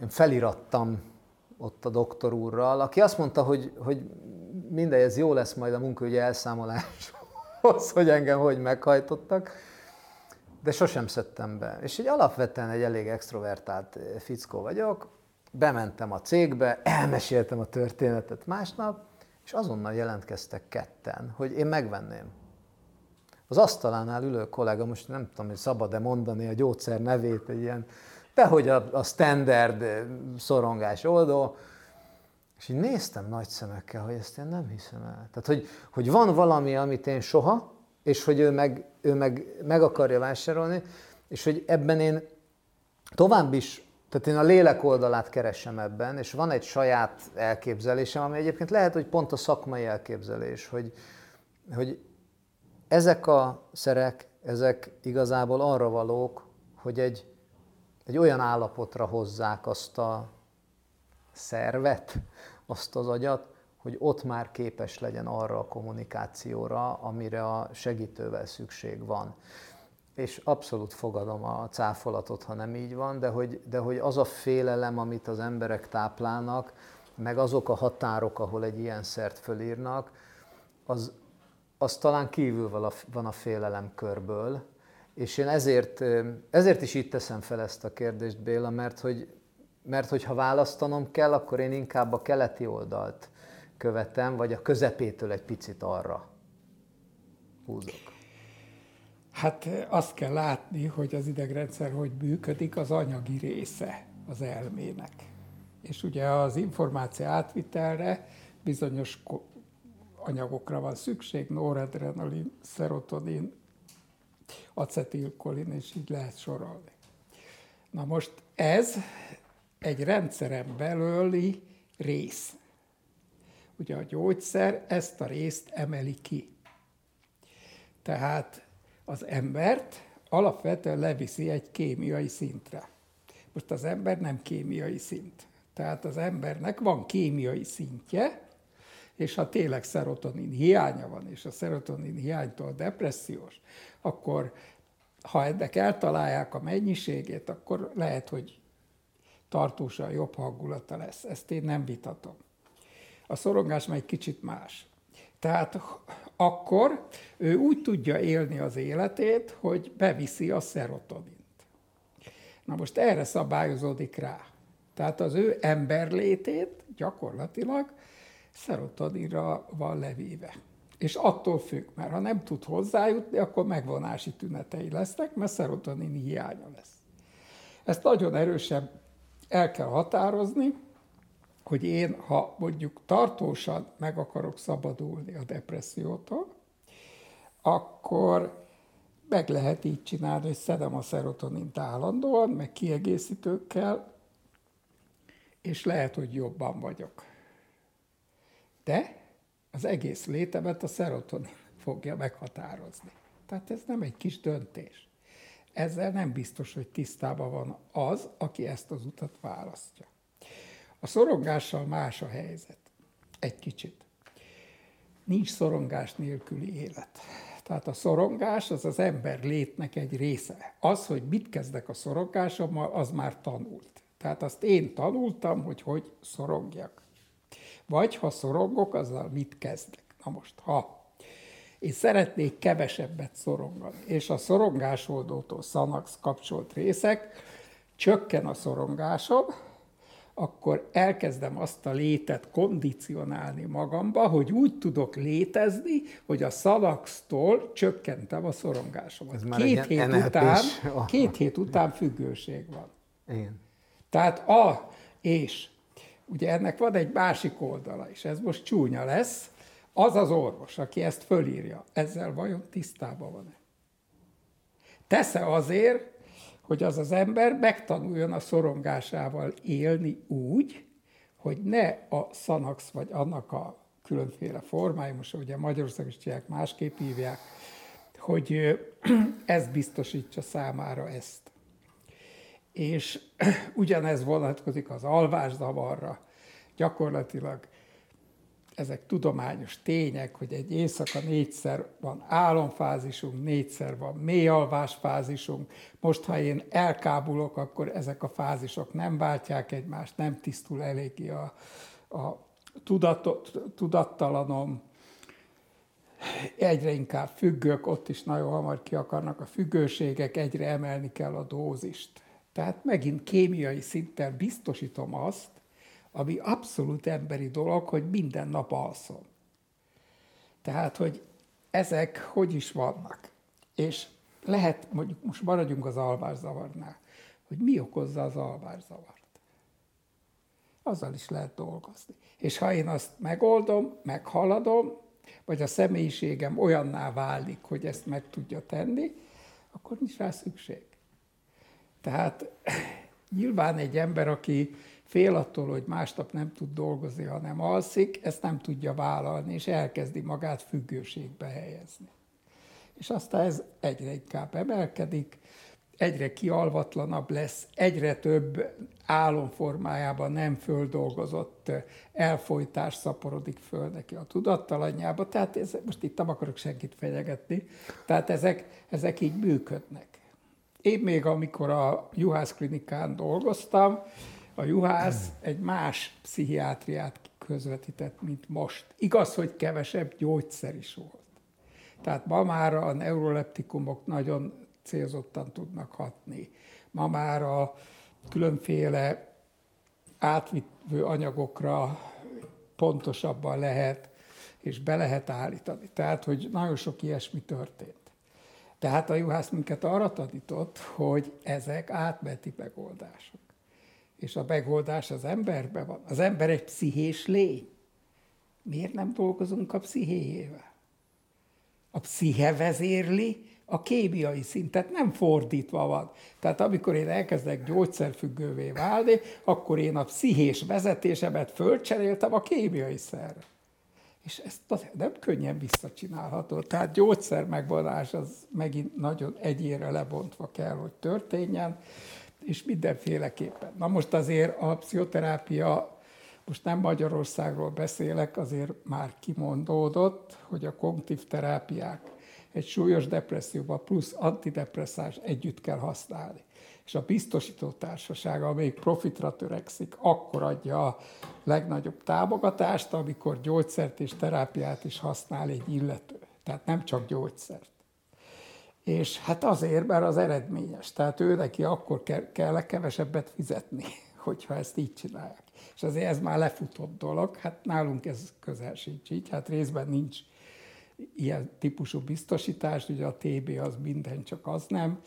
én felirattam ott a doktor úrral, aki azt mondta, hogy, hogy mindegy, ez jó lesz majd a munkaügyi elszámoláshoz, *laughs* hogy engem hogy meghajtottak, de sosem szedtem be. És egy alapvetően egy elég extrovertált eh, fickó vagyok, bementem a cégbe, elmeséltem a történetet másnap, és azonnal jelentkeztek ketten, hogy én megvenném. Az asztalánál ülő kollega, most nem tudom, hogy szabad-e mondani a gyógyszer nevét, egy ilyen, de hogy a, a standard eh, szorongás oldó, és így néztem nagy szemekkel, hogy ezt én nem hiszem el. Tehát, hogy, hogy van valami, amit én soha, és hogy ő meg, ő meg, meg akarja vásárolni, és hogy ebben én tovább is tehát én a lélek oldalát keresem ebben, és van egy saját elképzelésem, ami egyébként lehet, hogy pont a szakmai elképzelés, hogy, hogy ezek a szerek, ezek igazából arra valók, hogy egy, egy olyan állapotra hozzák azt a szervet, azt az agyat, hogy ott már képes legyen arra a kommunikációra, amire a segítővel szükség van és abszolút fogadom a cáfolatot, ha nem így van, de hogy, de hogy az a félelem, amit az emberek táplálnak, meg azok a határok, ahol egy ilyen szert fölírnak, az, az talán kívül van a, félelem körből, és én ezért, ezért is itt teszem fel ezt a kérdést, Béla, mert hogy, mert hogy ha választanom kell, akkor én inkább a keleti oldalt követem, vagy a közepétől egy picit arra húzok. Hát azt kell látni, hogy az idegrendszer hogy működik, az anyagi része az elmének. És ugye az információ átvitelre bizonyos anyagokra van szükség, noradrenalin, serotonin, acetilkolin, és így lehet sorolni. Na most ez egy rendszeren belüli rész. Ugye a gyógyszer ezt a részt emeli ki. Tehát az embert alapvetően leviszi egy kémiai szintre. Most az ember nem kémiai szint. Tehát az embernek van kémiai szintje, és ha tényleg szerotonin hiánya van, és a szerotonin hiánytól depressziós, akkor ha ennek eltalálják a mennyiségét, akkor lehet, hogy tartósan jobb hangulata lesz. Ezt én nem vitatom. A szorongás már egy kicsit más. Tehát akkor ő úgy tudja élni az életét, hogy beviszi a szerotonint. Na most erre szabályozódik rá. Tehát az ő emberlétét gyakorlatilag szerotoninra van levéve. És attól függ, mert ha nem tud hozzájutni, akkor megvonási tünetei lesznek, mert szerotonin hiánya lesz. Ezt nagyon erősen el kell határozni, hogy én, ha mondjuk tartósan meg akarok szabadulni a depressziótól, akkor meg lehet így csinálni, hogy szedem a szerotonint állandóan, meg kiegészítőkkel, és lehet, hogy jobban vagyok. De az egész létemet a szerotonin *laughs* fogja meghatározni. Tehát ez nem egy kis döntés. Ezzel nem biztos, hogy tisztában van az, aki ezt az utat választja. A szorongással más a helyzet. Egy kicsit. Nincs szorongás nélküli élet. Tehát a szorongás az az ember létnek egy része. Az, hogy mit kezdek a szorongásommal, az már tanult. Tehát azt én tanultam, hogy hogy szorongjak. Vagy ha szorongok, azzal mit kezdek. Na most, ha én szeretnék kevesebbet szorongani, és a szorongásoldótól szanax kapcsolt részek, csökken a szorongásom, akkor elkezdem azt a létet kondicionálni magamba, hogy úgy tudok létezni, hogy a szalaxtól csökkentem a szorongásomat. Ez már két, hét után, két hét után függőség van. Igen. Tehát a és, ugye ennek van egy másik oldala is, ez most csúnya lesz, az az orvos, aki ezt fölírja, ezzel vajon tisztában van-e? Tesz-e azért, hogy az az ember megtanuljon a szorongásával élni úgy, hogy ne a szanax vagy annak a különféle formái, most ugye Magyarország is csinálják, másképp hívják, hogy *clears throat* ez biztosítsa számára ezt. És *clears throat* ugyanez vonatkozik az alvászavarra. Gyakorlatilag ezek tudományos tények, hogy egy éjszaka négyszer van álomfázisunk, négyszer van mélyalvásfázisunk. Most, ha én elkábulok, akkor ezek a fázisok nem váltják egymást, nem tisztul eléggé a, a tudatot, tudattalanom, egyre inkább függök, ott is nagyon hamar ki akarnak a függőségek, egyre emelni kell a dózist. Tehát megint kémiai szinten biztosítom azt, ami abszolút emberi dolog, hogy minden nap alszom. Tehát, hogy ezek hogy is vannak. És lehet, mondjuk most maradjunk az alvászavarnál, hogy mi okozza az alvászavart. Azzal is lehet dolgozni. És ha én azt megoldom, meghaladom, vagy a személyiségem olyanná válik, hogy ezt meg tudja tenni, akkor nincs rá szükség. Tehát *clears throat* nyilván egy ember, aki fél attól, hogy másnap nem tud dolgozni, hanem alszik, ezt nem tudja vállalni, és elkezdi magát függőségbe helyezni. És aztán ez egyre inkább emelkedik, egyre kialvatlanabb lesz, egyre több álomformájában nem földolgozott elfolytás szaporodik föl neki a tudattalanyába. Tehát ez, most itt nem akarok senkit fenyegetni, tehát ezek, ezek így működnek. Én még amikor a Juhász klinikán dolgoztam, a juhász egy más pszichiátriát közvetített, mint most. Igaz, hogy kevesebb gyógyszer is volt. Tehát ma már a neuroleptikumok nagyon célzottan tudnak hatni. Ma már a különféle átvitő anyagokra pontosabban lehet és be lehet állítani. Tehát, hogy nagyon sok ilyesmi történt. Tehát a juhász minket arra tanított, hogy ezek átmeti megoldások és a megoldás az emberben van. Az ember egy pszichés lény. Miért nem dolgozunk a pszichéjével? A psziche vezérli a kémiai szintet, nem fordítva van. Tehát amikor én elkezdek gyógyszerfüggővé válni, akkor én a pszichés vezetésemet fölcseréltem a kémiai szerre. És ezt nem könnyen visszacsinálható. Tehát gyógyszer megvonás az megint nagyon egyére lebontva kell, hogy történjen és mindenféleképpen. Na most azért a pszichoterápia, most nem Magyarországról beszélek, azért már kimondódott, hogy a kognitív terápiák egy súlyos depresszióban plusz antidepresszás együtt kell használni. És a biztosító társaság, amelyik profitra törekszik, akkor adja a legnagyobb támogatást, amikor gyógyszert és terápiát is használ egy illető. Tehát nem csak gyógyszert. És hát azért, mert az eredményes. Tehát ő neki akkor kell kevesebbet fizetni, *laughs* hogyha ezt így csinálják. És azért ez már lefutott dolog. Hát nálunk ez közel sincs így. Hát részben nincs ilyen típusú biztosítás, ugye a TB az minden, csak az nem.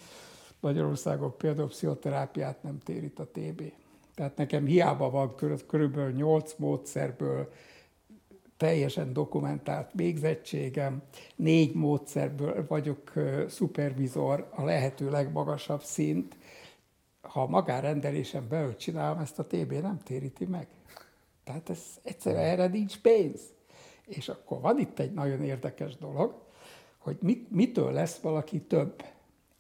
Magyarországon például pszichoterápiát nem térít a TB. Tehát nekem hiába van körülbelül 8 módszerből teljesen dokumentált végzettségem, négy módszerből vagyok szupervizor, a lehető legmagasabb szint. Ha a magárendelésen belül csinálom, ezt a TB nem téríti meg. Tehát ez egyszerűen erre nincs pénz. És akkor van itt egy nagyon érdekes dolog, hogy mit, mitől lesz valaki több.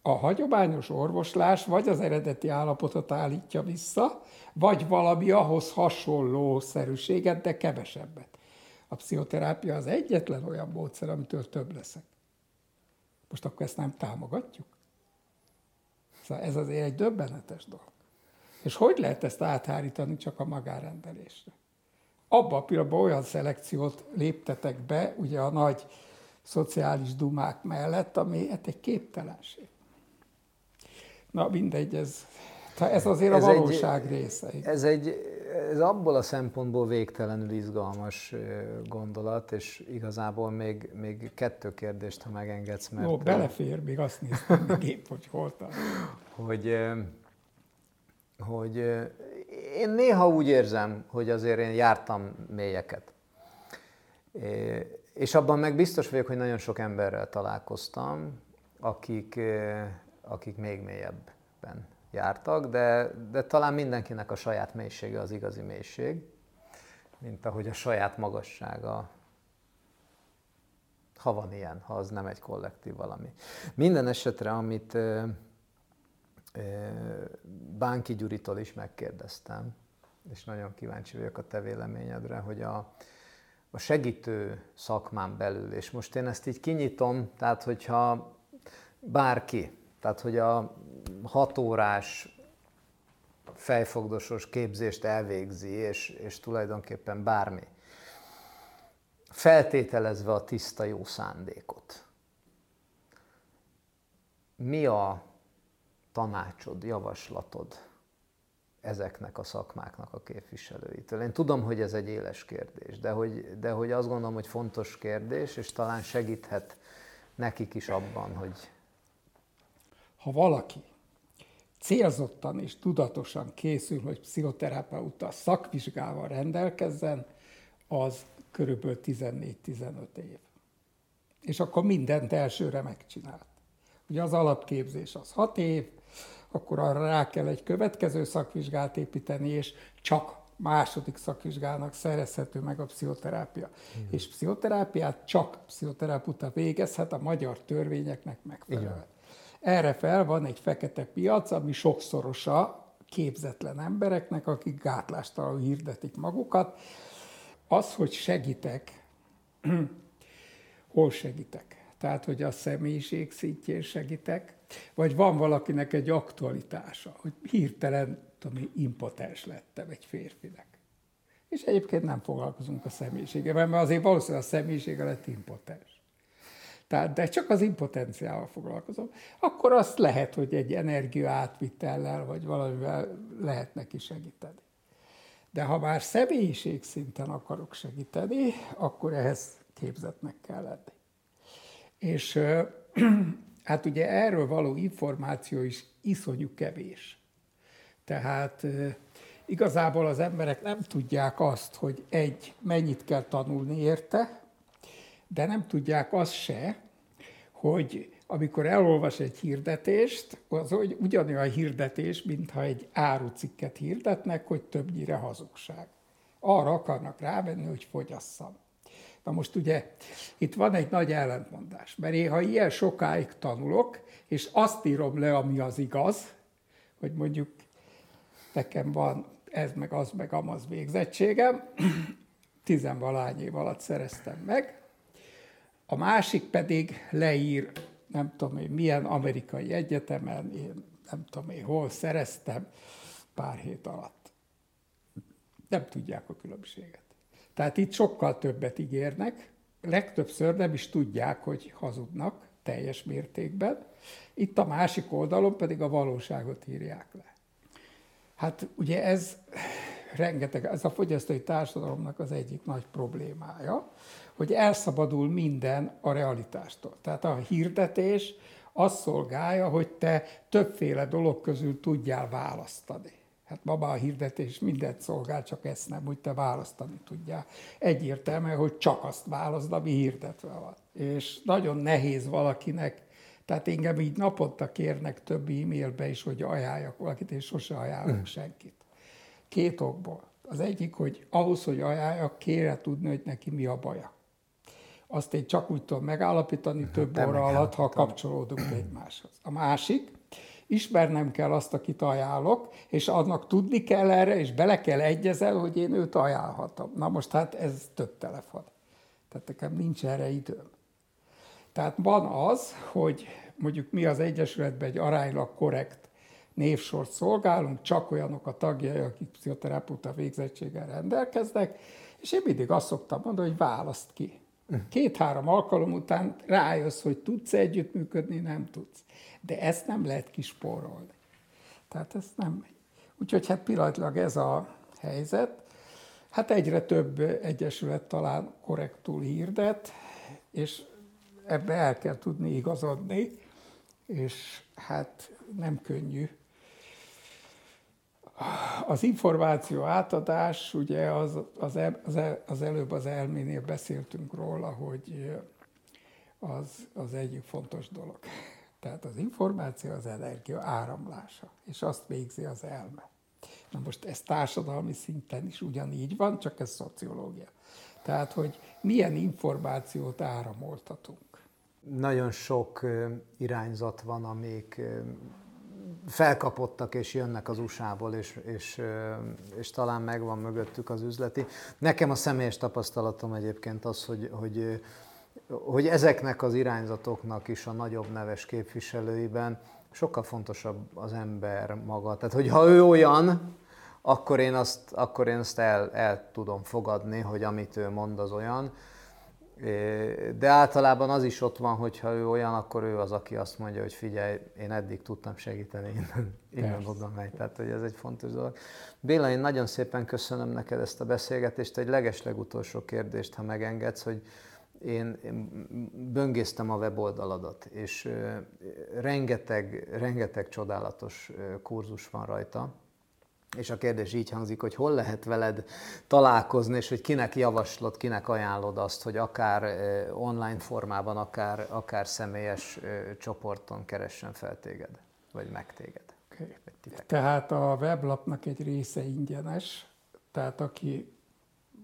A hagyományos orvoslás vagy az eredeti állapotot állítja vissza, vagy valami ahhoz hasonló szerűséget, de kevesebbet. A pszichoterápia az egyetlen olyan módszer, amitől több leszek. Most akkor ezt nem támogatjuk? Szóval ez azért egy döbbenetes dolog. És hogy lehet ezt áthárítani csak a magárendelésre? Abban a pillanatban olyan szelekciót léptetek be, ugye a nagy szociális dumák mellett, ami hát egy képtelenség. Na mindegy, ez, ez azért ez a valóság egy, része. Ez egy ez abból a szempontból végtelenül izgalmas gondolat, és igazából még, még kettő kérdést, ha megengedsz. Mert Jó, belefér, még azt néztem épp, hogy hol Hogy, hogy én néha úgy érzem, hogy azért én jártam mélyeket. És abban meg biztos vagyok, hogy nagyon sok emberrel találkoztam, akik, akik még mélyebben jártak, de, de talán mindenkinek a saját mélysége az igazi mélység, mint ahogy a saját magassága, ha van ilyen, ha az nem egy kollektív valami. Minden esetre, amit Bánki Gyuritól is megkérdeztem, és nagyon kíváncsi vagyok a te véleményedre, hogy a, a segítő szakmán belül, és most én ezt így kinyitom, tehát hogyha bárki, tehát hogy a hat órás fejfogdosos képzést elvégzi, és, és tulajdonképpen bármi. Feltételezve a tiszta jó szándékot. Mi a tanácsod, javaslatod ezeknek a szakmáknak a képviselőitől? Én tudom, hogy ez egy éles kérdés, de hogy, de hogy azt gondolom, hogy fontos kérdés, és talán segíthet nekik is abban, hogy... Ha valaki célzottan és tudatosan készül, hogy pszichoterapeuta szakvizsgával rendelkezzen, az körülbelül 14-15 év. És akkor mindent elsőre megcsinált. Ugye az alapképzés az 6 év, akkor arra rá kell egy következő szakvizsgát építeni, és csak második szakvizsgának szerezhető meg a pszichoterápia. Hmm. És pszichoterápiát csak pszichoterapeuta végezhet a magyar törvényeknek megfelelően. Erre fel van egy fekete piac, ami sokszorosa képzetlen embereknek, akik gátlástalanul hirdetik magukat. Az, hogy segítek, *clears throat* hol segítek? Tehát, hogy a személyiség szintjén segítek, vagy van valakinek egy aktualitása, hogy hirtelen, tudom, impotens lettem egy férfinek. És egyébként nem foglalkozunk a személyiséggel, mert azért valószínűleg a személyisége lett impotens tehát, de csak az impotenciával foglalkozom, akkor azt lehet, hogy egy energia átvitellel, vagy valamivel lehet neki segíteni. De ha már személyiség szinten akarok segíteni, akkor ehhez képzetnek kell lenni. És *clears throat* hát ugye erről való információ is iszonyú kevés. Tehát igazából az emberek nem tudják azt, hogy egy, mennyit kell tanulni érte, de nem tudják azt se, hogy amikor elolvas egy hirdetést, az ugyanolyan hirdetés, mintha egy árucikket hirdetnek, hogy többnyire hazugság. Arra akarnak rávenni, hogy fogyasszam. Na most ugye itt van egy nagy ellentmondás, mert én ha ilyen sokáig tanulok, és azt írom le, ami az igaz, hogy mondjuk nekem van ez meg az meg amaz végzettségem, *clears throat* tizenvalány év alatt szereztem meg, a másik pedig leír, nem tudom én milyen amerikai egyetemen, én nem tudom én hol szereztem pár hét alatt. Nem tudják a különbséget. Tehát itt sokkal többet ígérnek, legtöbbször nem is tudják, hogy hazudnak teljes mértékben. Itt a másik oldalon pedig a valóságot írják le. Hát ugye ez rengeteg, ez a fogyasztói társadalomnak az egyik nagy problémája, hogy elszabadul minden a realitástól. Tehát a hirdetés azt szolgálja, hogy te többféle dolog közül tudjál választani. Hát ma a hirdetés mindent szolgál, csak ezt nem, hogy te választani tudjál. Egyértelmű, hogy csak azt válaszd, ami hirdetve van. És nagyon nehéz valakinek, tehát engem így naponta kérnek több e-mailbe is, hogy ajánljak valakit, és sose ajánlok mm. senkit. Két okból. Az egyik, hogy ahhoz, hogy ajánljak, kére tudni, hogy neki mi a baja. Azt én csak úgy tudom megállapítani több óra alatt, ha kapcsolódunk egymáshoz. A másik, ismernem kell azt, akit ajánlok, és annak tudni kell erre, és bele kell egyezel, hogy én őt ajánlhatom. Na most hát ez több telefon. Tehát nekem nincs erre időm. Tehát van az, hogy mondjuk mi az Egyesületben egy aránylag korrekt névsort szolgálunk, csak olyanok a tagjai, akik pszichoterapeuta végzettséggel rendelkeznek, és én mindig azt szoktam mondani, hogy választ ki. Két-három alkalom után rájössz, hogy tudsz együttműködni, nem tudsz. De ezt nem lehet kispórolni. Tehát ezt nem. Úgyhogy hát pillanatilag ez a helyzet. Hát egyre több egyesület talán korrektul hirdet, és ebbe el kell tudni igazodni, és hát nem könnyű az információ átadás, ugye az, az, az, az előbb az elménél beszéltünk róla, hogy az, az egyik fontos dolog. Tehát az információ az energia áramlása, és azt végzi az elme. Na most ez társadalmi szinten is ugyanígy van, csak ez szociológia. Tehát, hogy milyen információt áramoltatunk. Nagyon sok irányzat van, amik felkapottak és jönnek az USA-ból, és, és, és talán megvan mögöttük az üzleti. Nekem a személyes tapasztalatom egyébként az, hogy, hogy, hogy ezeknek az irányzatoknak is a nagyobb neves képviselőiben sokkal fontosabb az ember maga. Tehát, hogyha ő olyan, akkor én azt, akkor én azt el, el tudom fogadni, hogy amit ő mond, az olyan de általában az is ott van, hogyha ő olyan, akkor ő az, aki azt mondja, hogy figyelj, én eddig tudtam segíteni, innen, innen oda megy. Tehát, hogy ez egy fontos dolog. Béla, én nagyon szépen köszönöm neked ezt a beszélgetést. Egy legeslegutolsó kérdést, ha megengedsz, hogy én, én böngésztem a weboldaladat, és rengeteg, rengeteg csodálatos kurzus van rajta és a kérdés így hangzik, hogy hol lehet veled találkozni, és hogy kinek javaslod, kinek ajánlod azt, hogy akár online formában, akár, akár személyes csoporton keressen fel téged, vagy meg téged. Okay. Tehát a weblapnak egy része ingyenes, tehát aki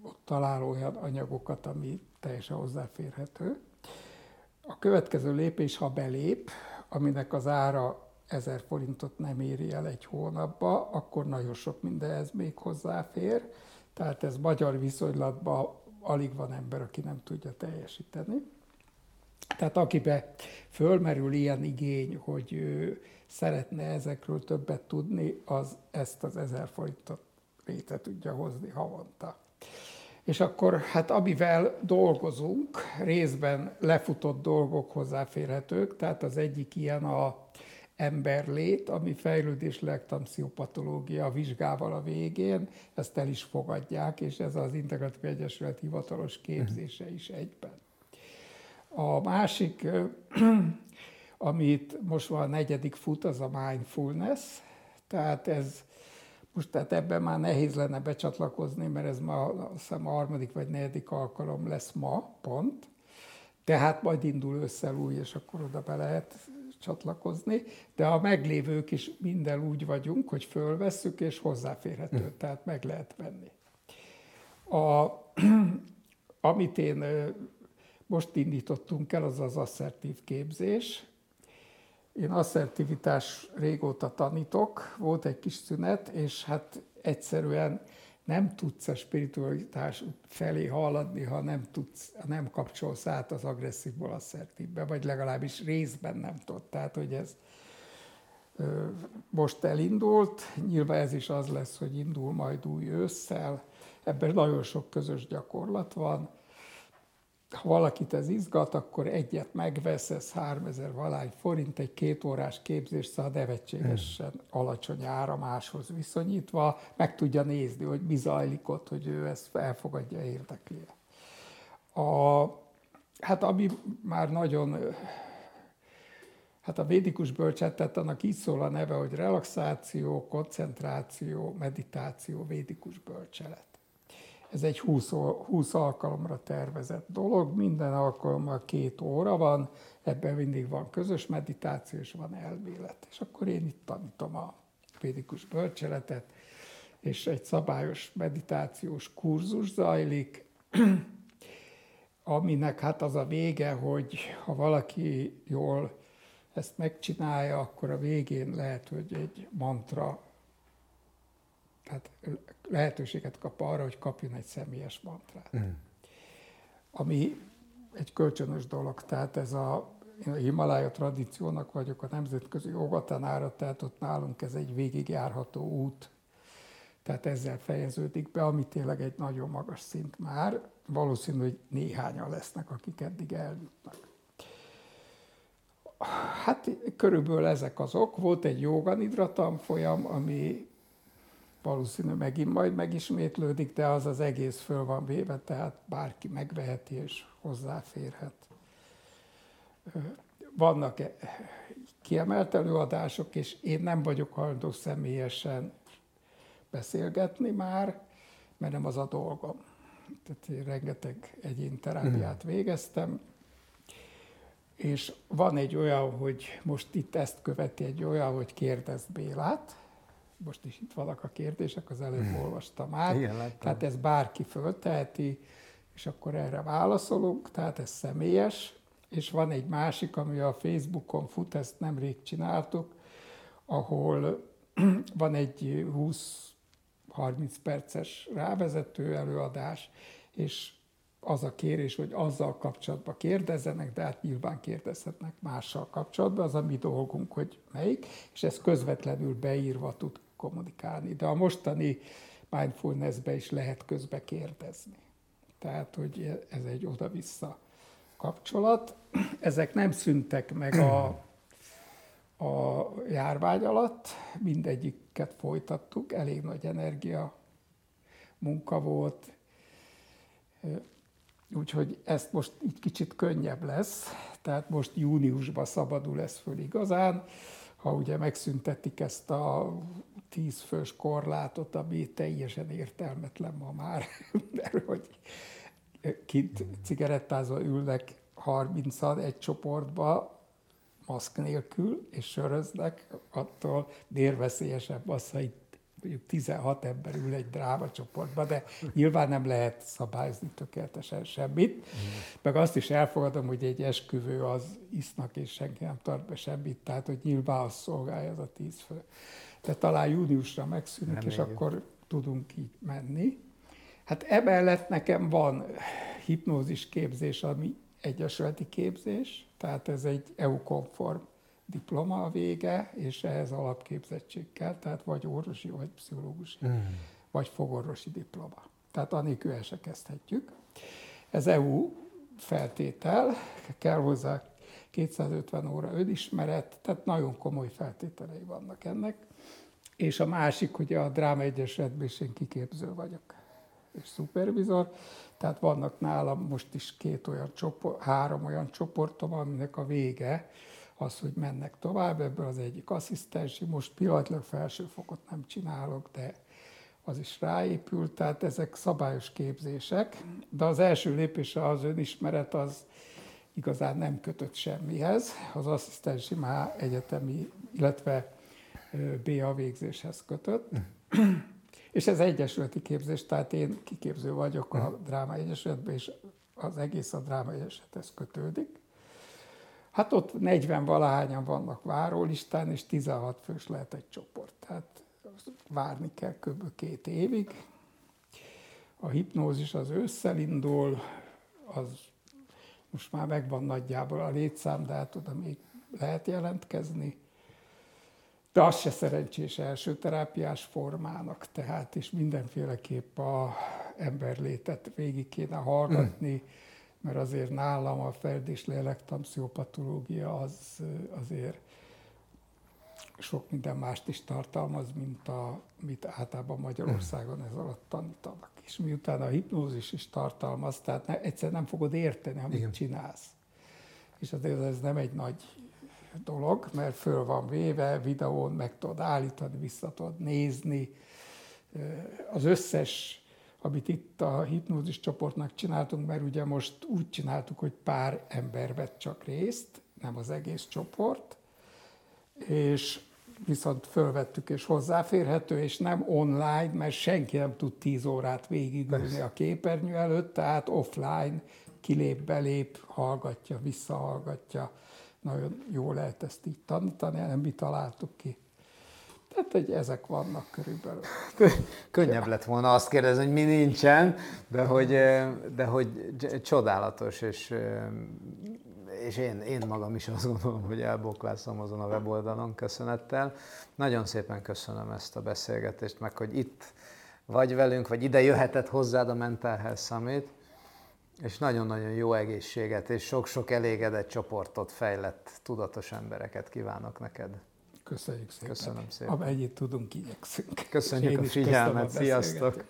ott talál olyan anyagokat, ami teljesen hozzáférhető. A következő lépés, ha belép, aminek az ára 1000 forintot nem éri el egy hónapba, akkor nagyon sok mindenhez még hozzáfér. Tehát ez magyar viszonylatban alig van ember, aki nem tudja teljesíteni. Tehát akibe fölmerül ilyen igény, hogy ő szeretne ezekről többet tudni, az ezt az 1000 forintot létre tudja hozni havonta. És akkor hát amivel dolgozunk, részben lefutott dolgok hozzáférhetők, tehát az egyik ilyen a emberlét, ami fejlődés lektamsziopatológia a vizsgával a végén, ezt el is fogadják, és ez az Integratív Egyesület hivatalos képzése is egyben. A másik, *clears throat* amit most van a negyedik fut, az a mindfulness, tehát ez most tehát ebben már nehéz lenne becsatlakozni, mert ez ma azt hiszem a harmadik vagy negyedik alkalom lesz ma, pont. Tehát majd indul össze új, és akkor oda be lehet csatlakozni, de a meglévők is minden úgy vagyunk, hogy fölvesszük, és hozzáférhető, hm. tehát meg lehet venni. A, *clears throat* amit én most indítottunk el, az az asszertív képzés, én asszertivitás régóta tanítok, volt egy kis szünet, és hát egyszerűen nem tudsz a spiritualitás felé haladni, ha nem, tudsz, ha nem kapcsolsz át az agresszívból asszertívbe, vagy legalábbis részben nem tudod. Tehát, hogy ez most elindult, nyilván ez is az lesz, hogy indul majd új ősszel, ebben nagyon sok közös gyakorlat van, ha valakit ez izgat, akkor egyet megvesz, ez 3000 valány forint, egy két órás képzés, szóval nevetségesen hmm. alacsony ára máshoz viszonyítva, meg tudja nézni, hogy mi zajlik ott, hogy ő ezt elfogadja, érdekli. A, hát ami már nagyon, hát a védikus bölcsetet, annak így szól a neve, hogy relaxáció, koncentráció, meditáció, védikus bölcselet. Ez egy 20, 20 alkalomra tervezett dolog, minden alkalommal két óra van, ebben mindig van közös meditáció, és van elmélet. És akkor én itt tanítom a védikus bölcseletet, és egy szabályos meditációs kurzus zajlik, *clears throat* aminek hát az a vége, hogy ha valaki jól ezt megcsinálja, akkor a végén lehet, hogy egy mantra tehát lehetőséget kap arra, hogy kapjon egy személyes mantrát. Mm. Ami egy kölcsönös dolog, tehát ez a, én a Himalája tradíciónak vagyok a nemzetközi jogatanára, tehát ott nálunk ez egy végigjárható út, tehát ezzel fejeződik be, ami tényleg egy nagyon magas szint már. Valószínű, hogy néhányan lesznek, akik eddig eljutnak. Hát körülbelül ezek azok. Volt egy joganidra tanfolyam, ami valószínű megint majd megismétlődik, de az az egész föl van véve, tehát bárki megveheti és hozzáférhet. Vannak e, kiemelt előadások, és én nem vagyok hajlandó személyesen beszélgetni már, mert nem az a dolgom. Tehát én rengeteg egyén terápiát mhm. végeztem, és van egy olyan, hogy most itt ezt követi egy olyan, hogy kérdezd Bélát, most is itt vannak a kérdések, az előbb hmm. olvastam át. Igen, tehát ez bárki fölteheti, és akkor erre válaszolunk, tehát ez személyes. És van egy másik, ami a Facebookon fut, ezt nemrég csináltuk, ahol *clears throat* van egy 20-30 perces rávezető előadás, és az a kérés, hogy azzal kapcsolatban kérdezzenek, de hát nyilván kérdezhetnek mással kapcsolatban, az a mi dolgunk, hogy melyik, és ez közvetlenül beírva tud kommunikálni. De a mostani mindfulnessbe is lehet közbe kérdezni. Tehát, hogy ez egy oda-vissza kapcsolat. Ezek nem szüntek meg a, a járvány alatt, mindegyiket folytattuk, elég nagy energia munka volt, úgyhogy ezt most így kicsit könnyebb lesz, tehát most júniusban szabadul ez föl igazán, ha ugye megszüntetik ezt a tízfős korlátot, ami teljesen értelmetlen ma már, *laughs* mert hogy kint cigarettázva ülnek 30 egy csoportba, maszk nélkül, és söröznek, attól vérveszélyesebb az, ha itt mondjuk 16 ember ül egy dráma csoportba, de nyilván nem lehet szabályozni tökéletesen semmit. Mm. Meg azt is elfogadom, hogy egy esküvő az isznak, és senki nem tart be semmit, tehát hogy nyilván az szolgálja az a tíz fő. De talán júniusra megszűnik, Reméljük. és akkor tudunk így menni. Hát emellett nekem van hipnózis képzés, ami egyesületi képzés, tehát ez egy EU-konform diploma a vége, és ehhez alapképzettség kell, tehát vagy orvosi, vagy pszichológusi, mm. vagy fogorvosi diploma. Tehát anélkül el se kezdhetjük. Ez EU feltétel, kell hozzá 250 óra önismeret, tehát nagyon komoly feltételei vannak ennek. És a másik, hogy a Dráma Egyesületben is én kiképző vagyok, és szupervizor, tehát vannak nálam most is két olyan csoport, három olyan csoportom, aminek a vége az, hogy mennek tovább, ebből az egyik asszisztensi, most pillanatlag felsőfokot nem csinálok, de az is ráépült, tehát ezek szabályos képzések, de az első lépése az önismeret az igazán nem kötött semmihez, az asszisztensi már egyetemi, illetve BA végzéshez kötött. *clears throat* és ez egyesületi képzés, tehát én kiképző vagyok a Dráma Egyesületben, és az egész a Dráma Egyesülethez kötődik. Hát ott 40 valahányan vannak várólistán, és 16 fős lehet egy csoport. Tehát várni kell kb. két évig. A hipnózis az ősszel indul, az most már megvan nagyjából a létszám, de hát oda még lehet jelentkezni. De az se szerencsés első terápiás formának, tehát is mindenféleképp a emberlétet végig kéne hallgatni, mm. Mert azért nálam a ferd- és lélektanpszichopatológia az azért sok minden mást is tartalmaz, mint a, mit általában Magyarországon ez alatt tanítanak. És miután a hipnózis is tartalmaz, tehát ne, egyszer nem fogod érteni, amit Igen. csinálsz. És azért ez nem egy nagy dolog, mert föl van véve, videón meg tudod állítani, vissza tudod nézni. Az összes, amit itt a hipnózis csoportnak csináltunk, mert ugye most úgy csináltuk, hogy pár ember vett csak részt, nem az egész csoport, és viszont fölvettük és hozzáférhető, és nem online, mert senki nem tud 10 órát végigülni a képernyő előtt, tehát offline kilép, belép, hallgatja, visszahallgatja. Nagyon jó lehet ezt így tanítani, nem mi találtuk ki. Tehát, hogy ezek vannak körülbelül. Könnyebb lett volna azt kérdezni, hogy mi nincsen, de hogy, de hogy csodálatos, és és én, én magam is azt gondolom, hogy elboklászom azon a weboldalon köszönettel. Nagyon szépen köszönöm ezt a beszélgetést, meg hogy itt vagy velünk, vagy ide jöhetett hozzád a Mental Health Summit, és nagyon-nagyon jó egészséget, és sok-sok elégedett csoportot, fejlett, tudatos embereket kívánok neked. Köszönjük szépen. Köszönöm szépen. Amennyit tudunk, igyekszünk. Köszönjük a figyelmet, a sziasztok!